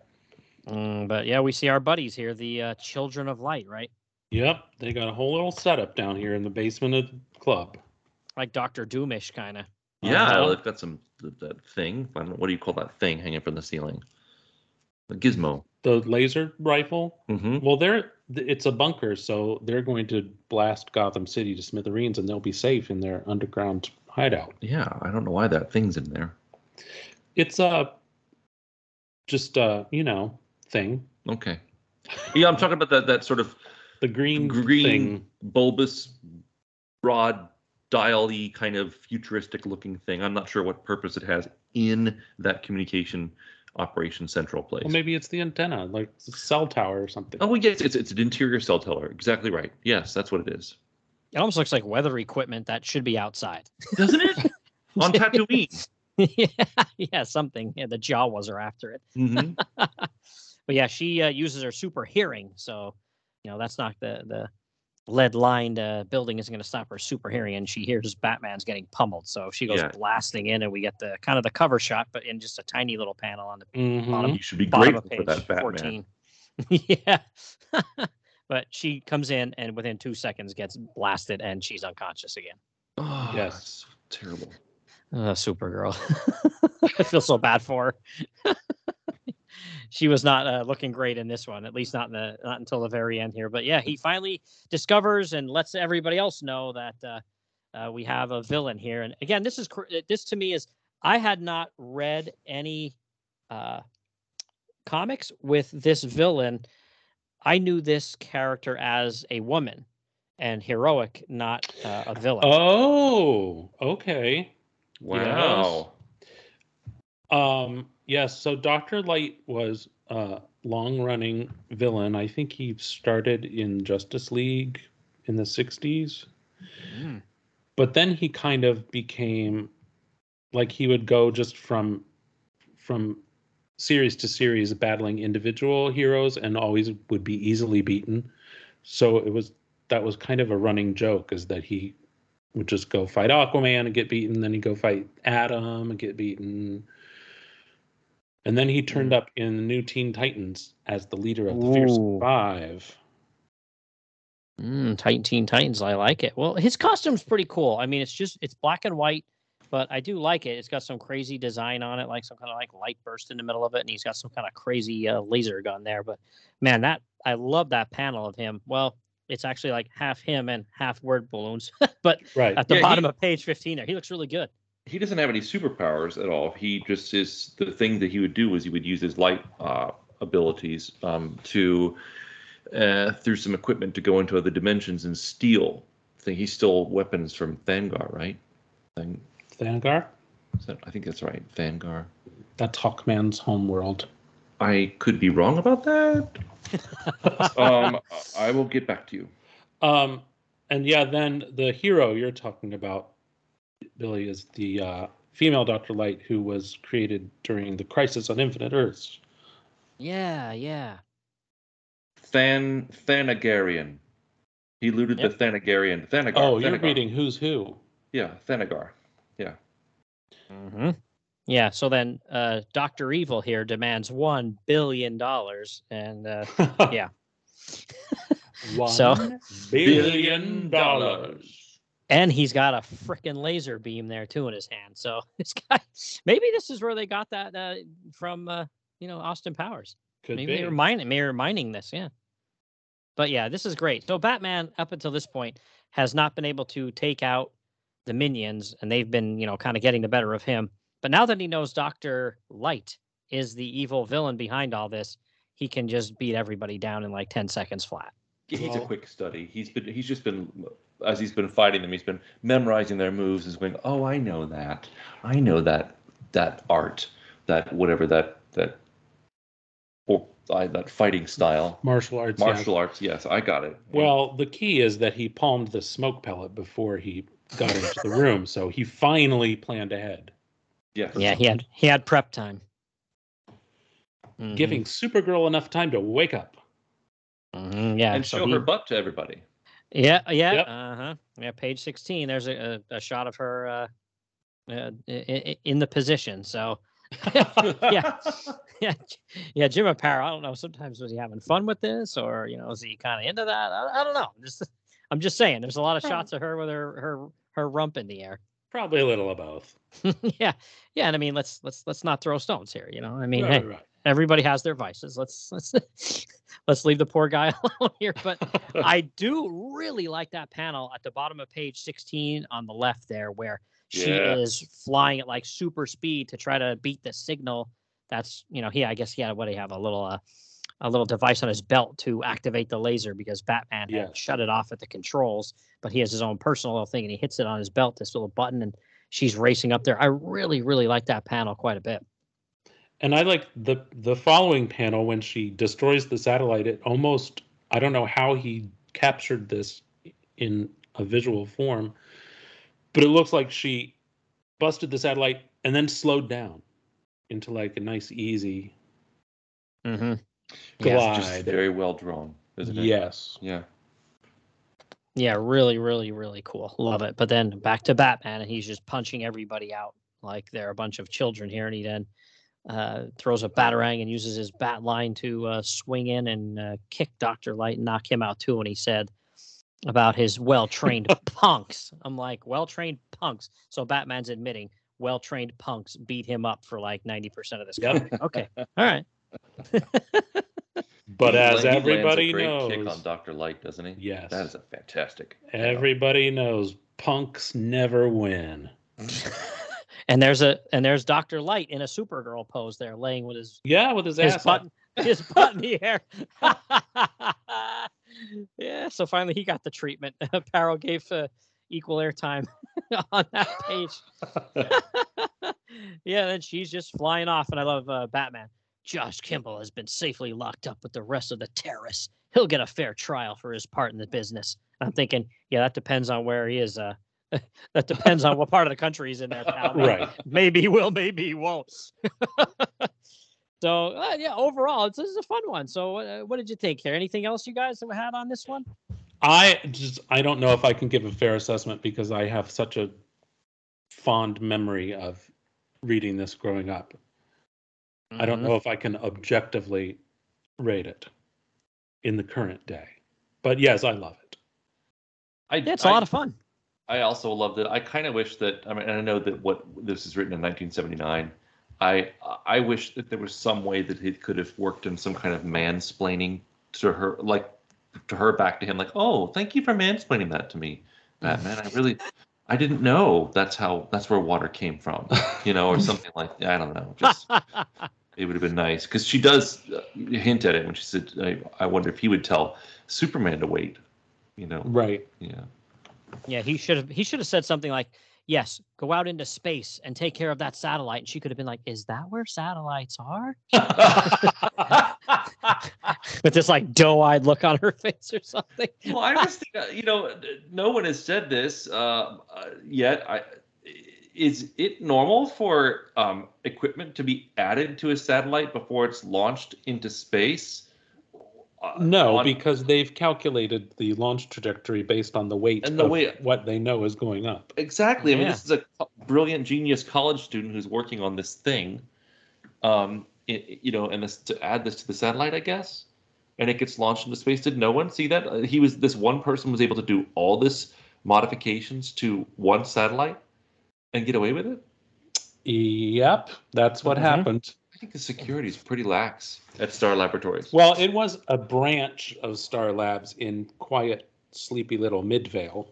Mm, but yeah, we see our buddies here, the uh, Children of Light, right? yep, they got a whole little setup down here in the basement of the club. Like Doctor Doomish, kind of. Yeah, Uh-huh. look, that's some that, thing. I don't know, what do you call that thing hanging from the ceiling? The gizmo. The laser rifle. Mm-hmm. Well, they're it's a bunker, so they're going to blast Gotham City to smithereens, and they'll be safe in their underground hideout. Yeah, I don't know why that thing's in there. It's a just a you know thing. Okay. Yeah, I'm talking about that that sort of The green green, thing. bulbous, broad, dial-y kind of futuristic looking thing. I'm not sure what purpose it has in that communication operation central place. Well, maybe it's the antenna, like the cell tower or something. Oh, yes, it's it's an interior cell tower. Exactly right. Yes, that's what it is. It almost looks like weather equipment that should be outside. Doesn't it? *laughs* On Tatooine. *laughs* yeah, yeah, something. Yeah, the Jawas are after it. hmm *laughs* but yeah, she uh, uses her super hearing, so you know that's not the the lead lined uh, building isn't going to stop her super hearing, and she hears Batman's getting pummeled. So she goes Yeah. blasting in, and we get the kind of the cover shot, but in just a tiny little panel on the Mhm. bottom You should be bottom of grateful for that Batman. 14. *laughs* yeah. *laughs* but she comes in and within two seconds gets blasted and she's unconscious again. Oh, Yes. it's terrible. Uh, Supergirl. *laughs* I feel so bad for her. She was not uh, looking great in this one, at least not in the not until the very end here. But yeah, he finally discovers and lets everybody else know that uh, uh, we have a villain here. And again, this is this to me is I had not read any uh, comics with this villain. I knew this character as a woman and heroic, not uh, a villain. Oh, okay. Wow. Um, yes. So Doctor Light was a long-running villain. I think he started in Justice League in the '60s, Mm. but then he kind of became like he would go just from from series to series battling individual heroes and always would be easily beaten. So it was that was kind of a running joke is that he would just go fight Aquaman and get beaten, then he'd go fight Atom and get beaten. And then he turned up in the new Teen Titans as the leader of the Ooh. Fearsome Five. Mm, Titan Teen Titans, I like it. Well, his costume's pretty cool. I mean, it's just it's black and white, but I do like it. It's got some crazy design on it, like some kind of like light burst in the middle of it, and he's got some kind of crazy uh, laser gun there. But man, that I love that panel of him. Well, it's actually like half him and half word balloons, *laughs* but Right. at the Yeah, he- bottom of page fifteen there, he looks really good. He doesn't have any superpowers at all. He just is the thing that he would do is he would use his light uh, abilities um, to uh, through some equipment to go into other dimensions and steal. I think he stole weapons from Thangar, right? Thang, Thangar? is that, I think that's right, Thangar. That's Hawkman's homeworld. I could be wrong about that. *laughs* um, I will get back to you. Um, and yeah, then the hero you're talking about, Billy, is the uh, female Doctor Light who was created during the Crisis on Infinite Earths. Yeah, yeah. Than Thanagarian. He looted Yep. the Thanagarian. Thanagar. Oh, you're reading Who's Who. Yeah, Thanagar. Yeah. Mm-hmm. Yeah. So then, uh, Doctor Evil here demands one billion dollars, and uh, *laughs* Yeah. One So- billion dollars. And he's got a freaking laser beam there too in his hand. So *laughs* this guy, maybe this is where they got that uh, from. Uh, you know, Austin Powers. Could maybe be. they're mining, maybe they're mining this. Yeah. But yeah, this is great. So Batman, up until this point, has not been able to take out the minions, and they've been, you know, kind of getting the better of him. But now that he knows Doctor Light is the evil villain behind all this, he can just beat everybody down in like ten seconds flat. He's a quick study. He's been he's just been as he's been fighting them, he's been memorizing their moves and going, Oh, I know that. I know that that art, that whatever that that or I that fighting style. Martial arts. yeah. Martial arts, yes, I got it. Well, the key is that he palmed the smoke pellet before he got into the room, so he finally planned ahead, yes. Yeah, he had he had prep time. Mhm, giving Supergirl enough time to wake up. mhm, yeah, and so show he- her butt to everybody. Yeah, yeah, Yep. uh huh. Yeah, page sixteen. There's a, a, a shot of her uh, uh, i- i- in the position. So, *laughs* yeah, *laughs* yeah, yeah. Jim Aparo. I don't know. Sometimes was he having fun with this, or you know, is he kind of into that? I, I don't know. Just, I'm just saying. There's a lot of shots of her with her her her rump in the air. Probably a little of both. *laughs* yeah, yeah. And I mean, let's let's let's not throw stones here. You know, I mean, Right, hey, right, everybody has their vices. Let's let's let's leave the poor guy *laughs* alone here. But. *laughs* I do really like that panel at the bottom of page 16 on the left there, where she Yeah. is flying at like super speed to try to beat the signal. That's you know he I guess he had what you have a little uh, a little device on his belt to activate the laser because Batman Yes. had shut it off at the controls, but he has his own personal little thing and he hits it on his belt, this little button, and she's racing up there. I really really like that panel quite a bit. And I like the the following panel when she destroys the satellite. It almost I don't know how he captured this in a visual form, but it looks like she busted the satellite and then slowed down into like a nice easy Mm-hmm. glide. Just very well drawn, isn't it? yes. Yeah. Yeah, really, really, really cool. Love it. But then back to Batman, and he's just punching everybody out like they're a bunch of children here. And he then uh, throws a batarang and uses his bat line to uh, swing in and uh, kick Doctor Light and knock him out too. And he said about his well-trained *laughs* punks. I'm like, well-trained punks. So Batman's admitting well-trained punks beat him up for like 90% of this Yep. comic. Okay, all right. *laughs* But He as la- he lands a everybody great knows, kick on Doctor Light, doesn't he? yes, That is a fantastic. panel. everybody knows punks never win. *laughs* and there's a and there's Doctor Light in a Supergirl pose there, laying with his Yeah, with his, his ass butt, up. his butt in *laughs* the air. *laughs* yeah, so finally he got the treatment. *laughs* Aparo gave uh, equal airtime on that page. yeah, then she's just flying off, and I love uh, Batman. Josh Kimble has been safely locked up with the rest of the terrorists. He'll get a fair trial for his part in the business. I'm thinking, yeah, that depends on where he is. Uh, *laughs* that depends on what part of the country he's in there, pal. Maybe- *laughs* right. *laughs* maybe he will, maybe he won't. so uh, yeah, overall, it's, this is a fun one. So uh, what did you think here? Anything else you guys have had on this one? I just I don't know if I can give a fair assessment because I have such a fond memory of reading this growing up. I don't Mhm. know if I can objectively rate it in the current day. But yes, I love it. I, Yeah, it's a I- lot of fun. I also loved it. I kind of wish that I mean, and I know that what this is written in 1979. I I wish that there was some way that it could have worked in some kind of mansplaining to her, like to her back to him, like, oh, thank you for mansplaining that to me, Batman. I really, I didn't know that's how that's where water came from, you know, or something like that. I don't know. Just it would have been nice because she does uh, hint at it when she said, I, I wonder if he would tell Superman to wait, you know. Right. Yeah. Yeah, he should have. He should have said something like, yes, go out into space and take care of that satellite. And she could have been like, is that where satellites are? *laughs* With this like doe-eyed look on her *laughs* face or something. well, I just think uh, you know, no one has said this uh, uh, yet. I, is it normal for um, equipment to be added to a satellite before it's launched into space? Uh, No, on- because they've calculated the launch trajectory based on the weight And the of weight- what they know is going up. Exactly. I mean, this is a brilliant, genius college student who's working on this thing. Um, i- you know, and this to add this to the satellite, I guess, and it gets launched into space. Did no one see that? Uh, He was this one person was able to do all this modifications to one satellite and get away with it. Yep, that's what Mhm. happened. I think the security is pretty lax at Star Laboratories. Well, it was a branch of Star Labs in quiet, sleepy little Midvale.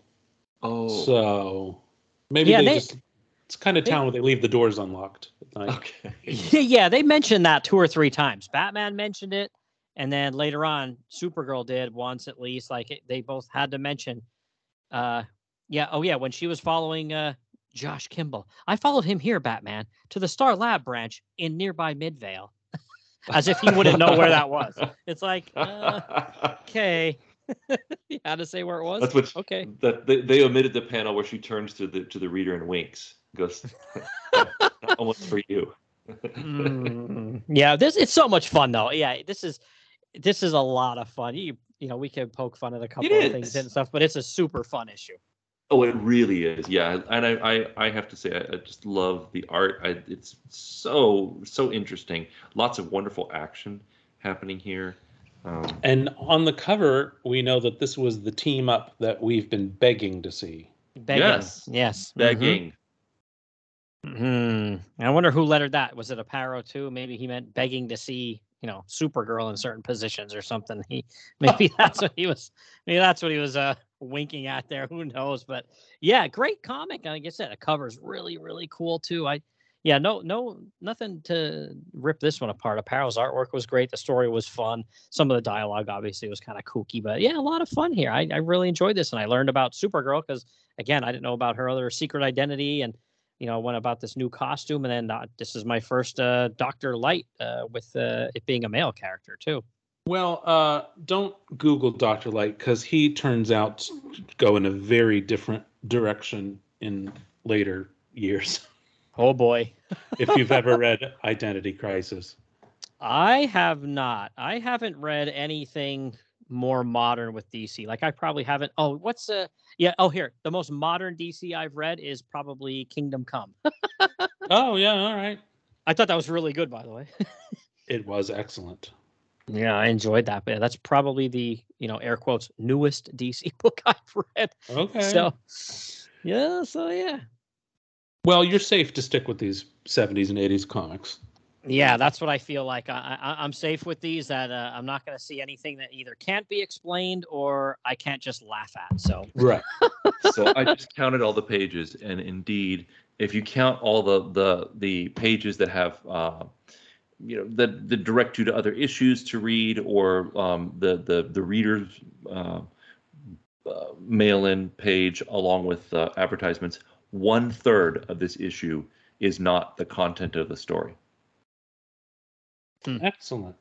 oh, So maybe Yeah, they, they- just it's kind of they- town where they leave the doors unlocked. at night. okay. yeah, they mentioned that two or three times. Batman mentioned it, and then later on, Supergirl did once at least. Like it, they both had to mention. Uh, yeah. Oh yeah, when she was following uh Josh Kimble, I followed him here, Batman, to the Star Lab branch in nearby Midvale, as if he wouldn't know where that was. It's like, uh, okay, *laughs* you had to say where it was. That's what Okay. that they, they omitted the panel where she turns to the to the reader and winks. Goes *laughs* almost for you. Mm, yeah, this it's so much fun though. Yeah, this is this is a lot of fun. You you know we can poke fun at a couple of things and stuff, but it's a super fun issue. Oh, it really is. Yeah, and I I, I have to say I, I just love the art. I, it's so so interesting. Lots of wonderful action happening here. Um, And on the cover, we know that this was the team up that we've been begging to see. Begging. Yes. Yes. begging. Hmm. I wonder who lettered that. Was it Aparo too? Maybe he meant begging to see, you know, Supergirl in certain positions or something. He *laughs* maybe that's what he was. Maybe that's what he was uh winking at there. Who knows? But yeah, great comic. Like I said, the cover's really really cool too. I yeah, no no nothing to rip this one apart. Aparo's artwork was great. The story was fun. Some of the dialogue obviously was kind of kooky, but yeah, a lot of fun here. I, I really enjoyed this, and I learned about Supergirl because again, I didn't know about her other secret identity and you know, went about this new costume, and then uh, this is my first uh, Doctor Light uh, with uh, it being a male character too. Well, uh, don't Google Dr. Light because he turns out to go in a very different direction in later years. Oh boy, if you've ever read *laughs* Identity Crisis. I have not. I haven't read anything more modern with DC. Like I probably haven't. Oh, what's uh yeah? Oh, here the most modern DC I've read is probably Kingdom Come. Oh, yeah, all right. I thought that was really good, by the way. *laughs* It was excellent. Yeah, I enjoyed that. But that's probably the you know air quotes newest DC *laughs* book I've read. Okay. So yeah, so yeah. well, you're safe to stick with these 70s and 80s comics. Yeah, that's what I feel like. I, I, I'm safe with these. That uh, I'm not going to see anything that either can't be explained or I can't just laugh at. So Right. *laughs* so I just counted all the pages, and indeed, if you count all the the the pages that have, uh, you know, the the direct you to other issues to read, or um, the the the readers uh, uh, mail-in page along with uh, advertisements, one third of this issue is not the content of the story. Hmm. Excellent.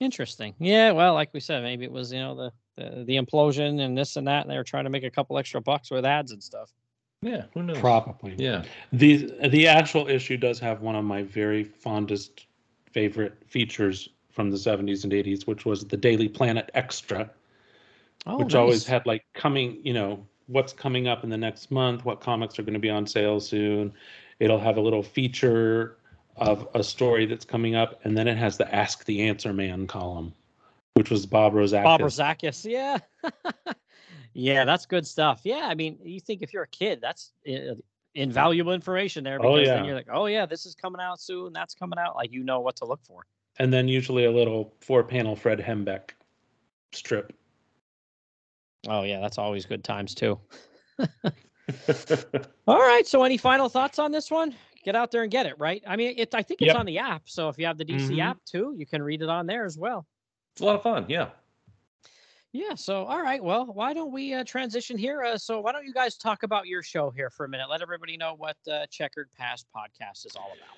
interesting. Yeah, well, like we said, maybe it was you know the the, the implosion and this and that, and they were trying to make a couple extra bucks with ads and stuff. Yeah, who knows? Probably. Yeah. The the actual issue does have one of my very fondest favorite features from the 70s and 80s, which was the Daily Planet Extra, Oh, which always had like coming, you know, what's coming up in the next month, what comics are going to be on sale soon. It'll have a little feature of a story that's coming up, and then it has the Ask the Answer Man column, which was Bob Rozakis. Bob Rozakis, yeah. *laughs* yeah, that's good stuff. Yeah, I mean, you think if you're a kid, that's uh, invaluable information there Oh, yeah. then you're like, oh yeah, this is coming out soon, that's coming out. Like you know what to look for. and then usually a little four-panel Fred Hembeck strip. Oh yeah, that's always good times too. *laughs* *laughs* All right, so any final thoughts on this one? Get out there and get it, right? I mean, it. I think it's Yep. on the app, so if you have the DC Mhm. app too, you can read it on there as well. It's a lot of fun. Yeah. Yeah. So, all right. Well, why don't we uh, transition here? Uh, so, why don't you guys talk about your show here for a minute? Let everybody know what uh, Checkered Past podcast is all about.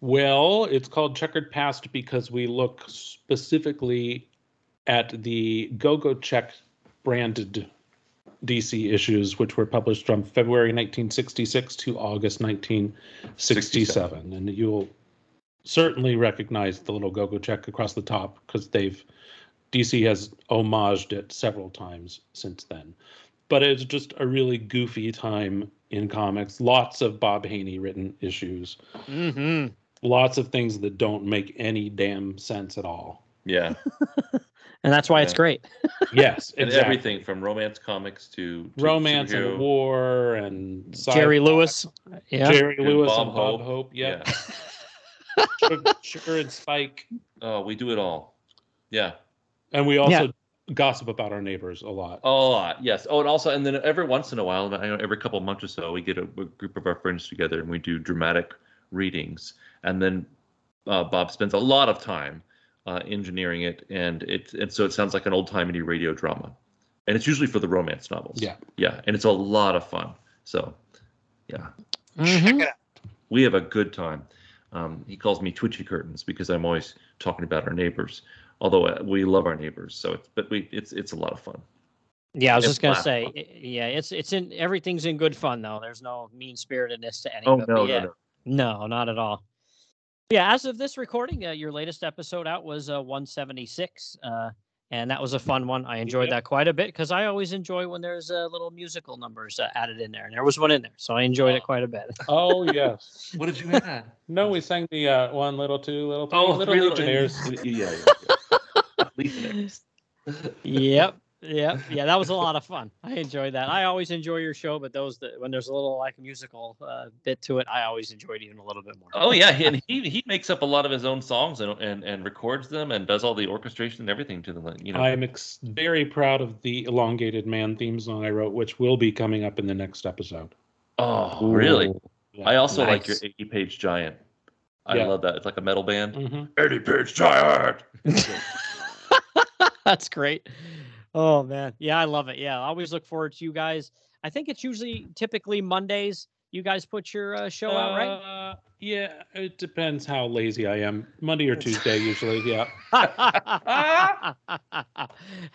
Well, it's called Checkered Past because we look specifically at the Go Go Check branded DC issues, which were published from February 1966 to August 1967. And you'll certainly recognize the little Go Go Check across the top because they've DC has homaged it several times since then. But it's just a really goofy time in comics. Lots of Bob Haney written issues. Mm-hmm. Lots of things that don't make any damn sense at all. Yeah, *laughs* And that's why it's great. *laughs* Yes, and everything from romance comics to, to Romance and war and Jerry sci-fi. Lewis. Yeah. Jerry And Lewis Bob and Bob Hope. Hope. Yeah. Yeah. *laughs* Sugar, Sugar and Spike. Oh, we do it all. Yeah. And we also gossip about our neighbors a lot. A lot, yes. Oh, and also, and then every once in a while, I know every couple of months or so, we get a, a group of our friends together and we do dramatic readings. And then uh, Bob spends a lot of time uh, engineering it, and it and so it sounds like an old timey radio drama. And it's usually for the romance novels. Yeah. yeah, and it's a lot of fun. So, yeah, Mhm. we have a good time. Um, he calls me twitchy curtains because I'm always talking about our neighbors. Although uh, we love our neighbors, so it's but we it's it's a lot of fun. Yeah, I was It's just gonna say, fun. yeah, it's it's in everything's in good fun though. There's no mean spiritedness to any Oh of it. no, yeah, no, no. No, not at all. Yeah, as of this recording, uh, your latest episode out was uh, 176, uh, and that was a fun one. I enjoyed Yep. that quite a bit because I always enjoy when there's uh, little musical numbers uh, added in there, and there was one in there, so I enjoyed it quite a bit. *laughs* Oh yes. What did you have? No, we sang the uh, one little, two little, three Oh, little three legionnaires. *laughs* Yeah, yeah. yeah. Yep, yep, yeah, that was a lot of fun. I enjoyed that. I always enjoy your show, but those that when there's a little like musical uh, bit to it, I always enjoy it even a little bit more. Oh yeah, and he he makes up a lot of his own songs and and, and records them and does all the orchestration and everything to them. You know. I'm ex- very proud of the elongated man theme song I wrote, which will be coming up in the next episode. oh really? Yeah. I also like your 80 page giant. I Yeah. love that. It's like a metal band. Mhm. 80 page giant. *laughs* That's great. Oh man, yeah, I love it. Yeah, I always look forward to you guys. I think it's usually typically Mondays. You guys put your uh, show out, right? Uh, yeah, it depends how lazy I am. Monday or Tuesday, usually. Yeah. *laughs*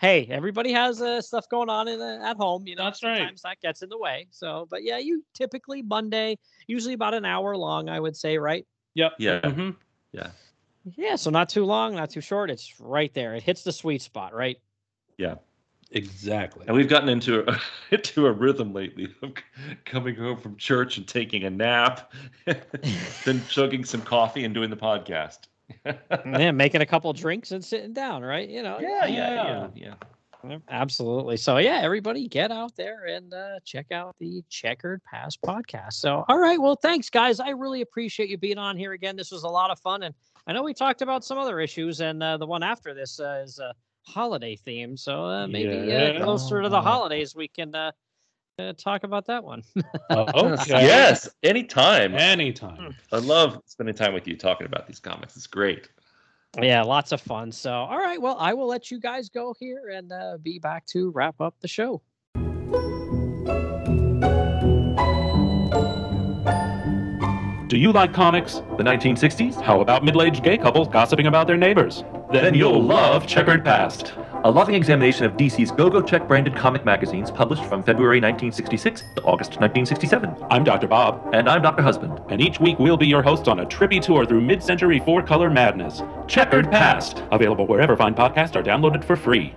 hey, everybody has uh, stuff going on in, uh, at home. You know, That's right. sometimes that gets in the way. So, but yeah, you typically Monday, usually about an hour long, I would say, right? Yep. Yeah. Mhm. Yeah, so not too long, not too short. It's right there. It hits the sweet spot, right? Exactly. And we've gotten into a, *laughs* into a rhythm lately of coming home from church and taking a nap, *laughs* then chugging some coffee and doing the podcast. *laughs* yeah, making a couple drinks and sitting down, right? You know. yeah, yeah, yeah, yeah. Yep, Absolutely. So yeah, everybody get out there and uh, check out the Checkered Past podcast. So all right, well, thanks guys. I really appreciate you being on here again. This was a lot of fun, and I know we talked about some other issues, and uh, the one after this uh, is a holiday theme. So uh, maybe uh, Yeah. closer to the holidays, we can uh, uh, talk about that one. Uh, *laughs* okay. Yes, anytime. Anytime. I love spending time with you talking about these comics. It's great. yeah, lots of fun. So all right, well, I will let you guys go here and uh, be back to wrap up the show. Do you like comics? The 1960s? How about middle aged gay couples gossiping about their neighbors? Then you'll love Checkered Past. A loving examination of DC's Go Go Check branded comic magazines published from February 1966 to August 1967. I'm Dr. Bob, And I'm Dr. Husband. and each week we'll be your hosts on a trippy tour through mid century four color madness. Checkered Past! Available wherever fine podcasts are downloaded for free.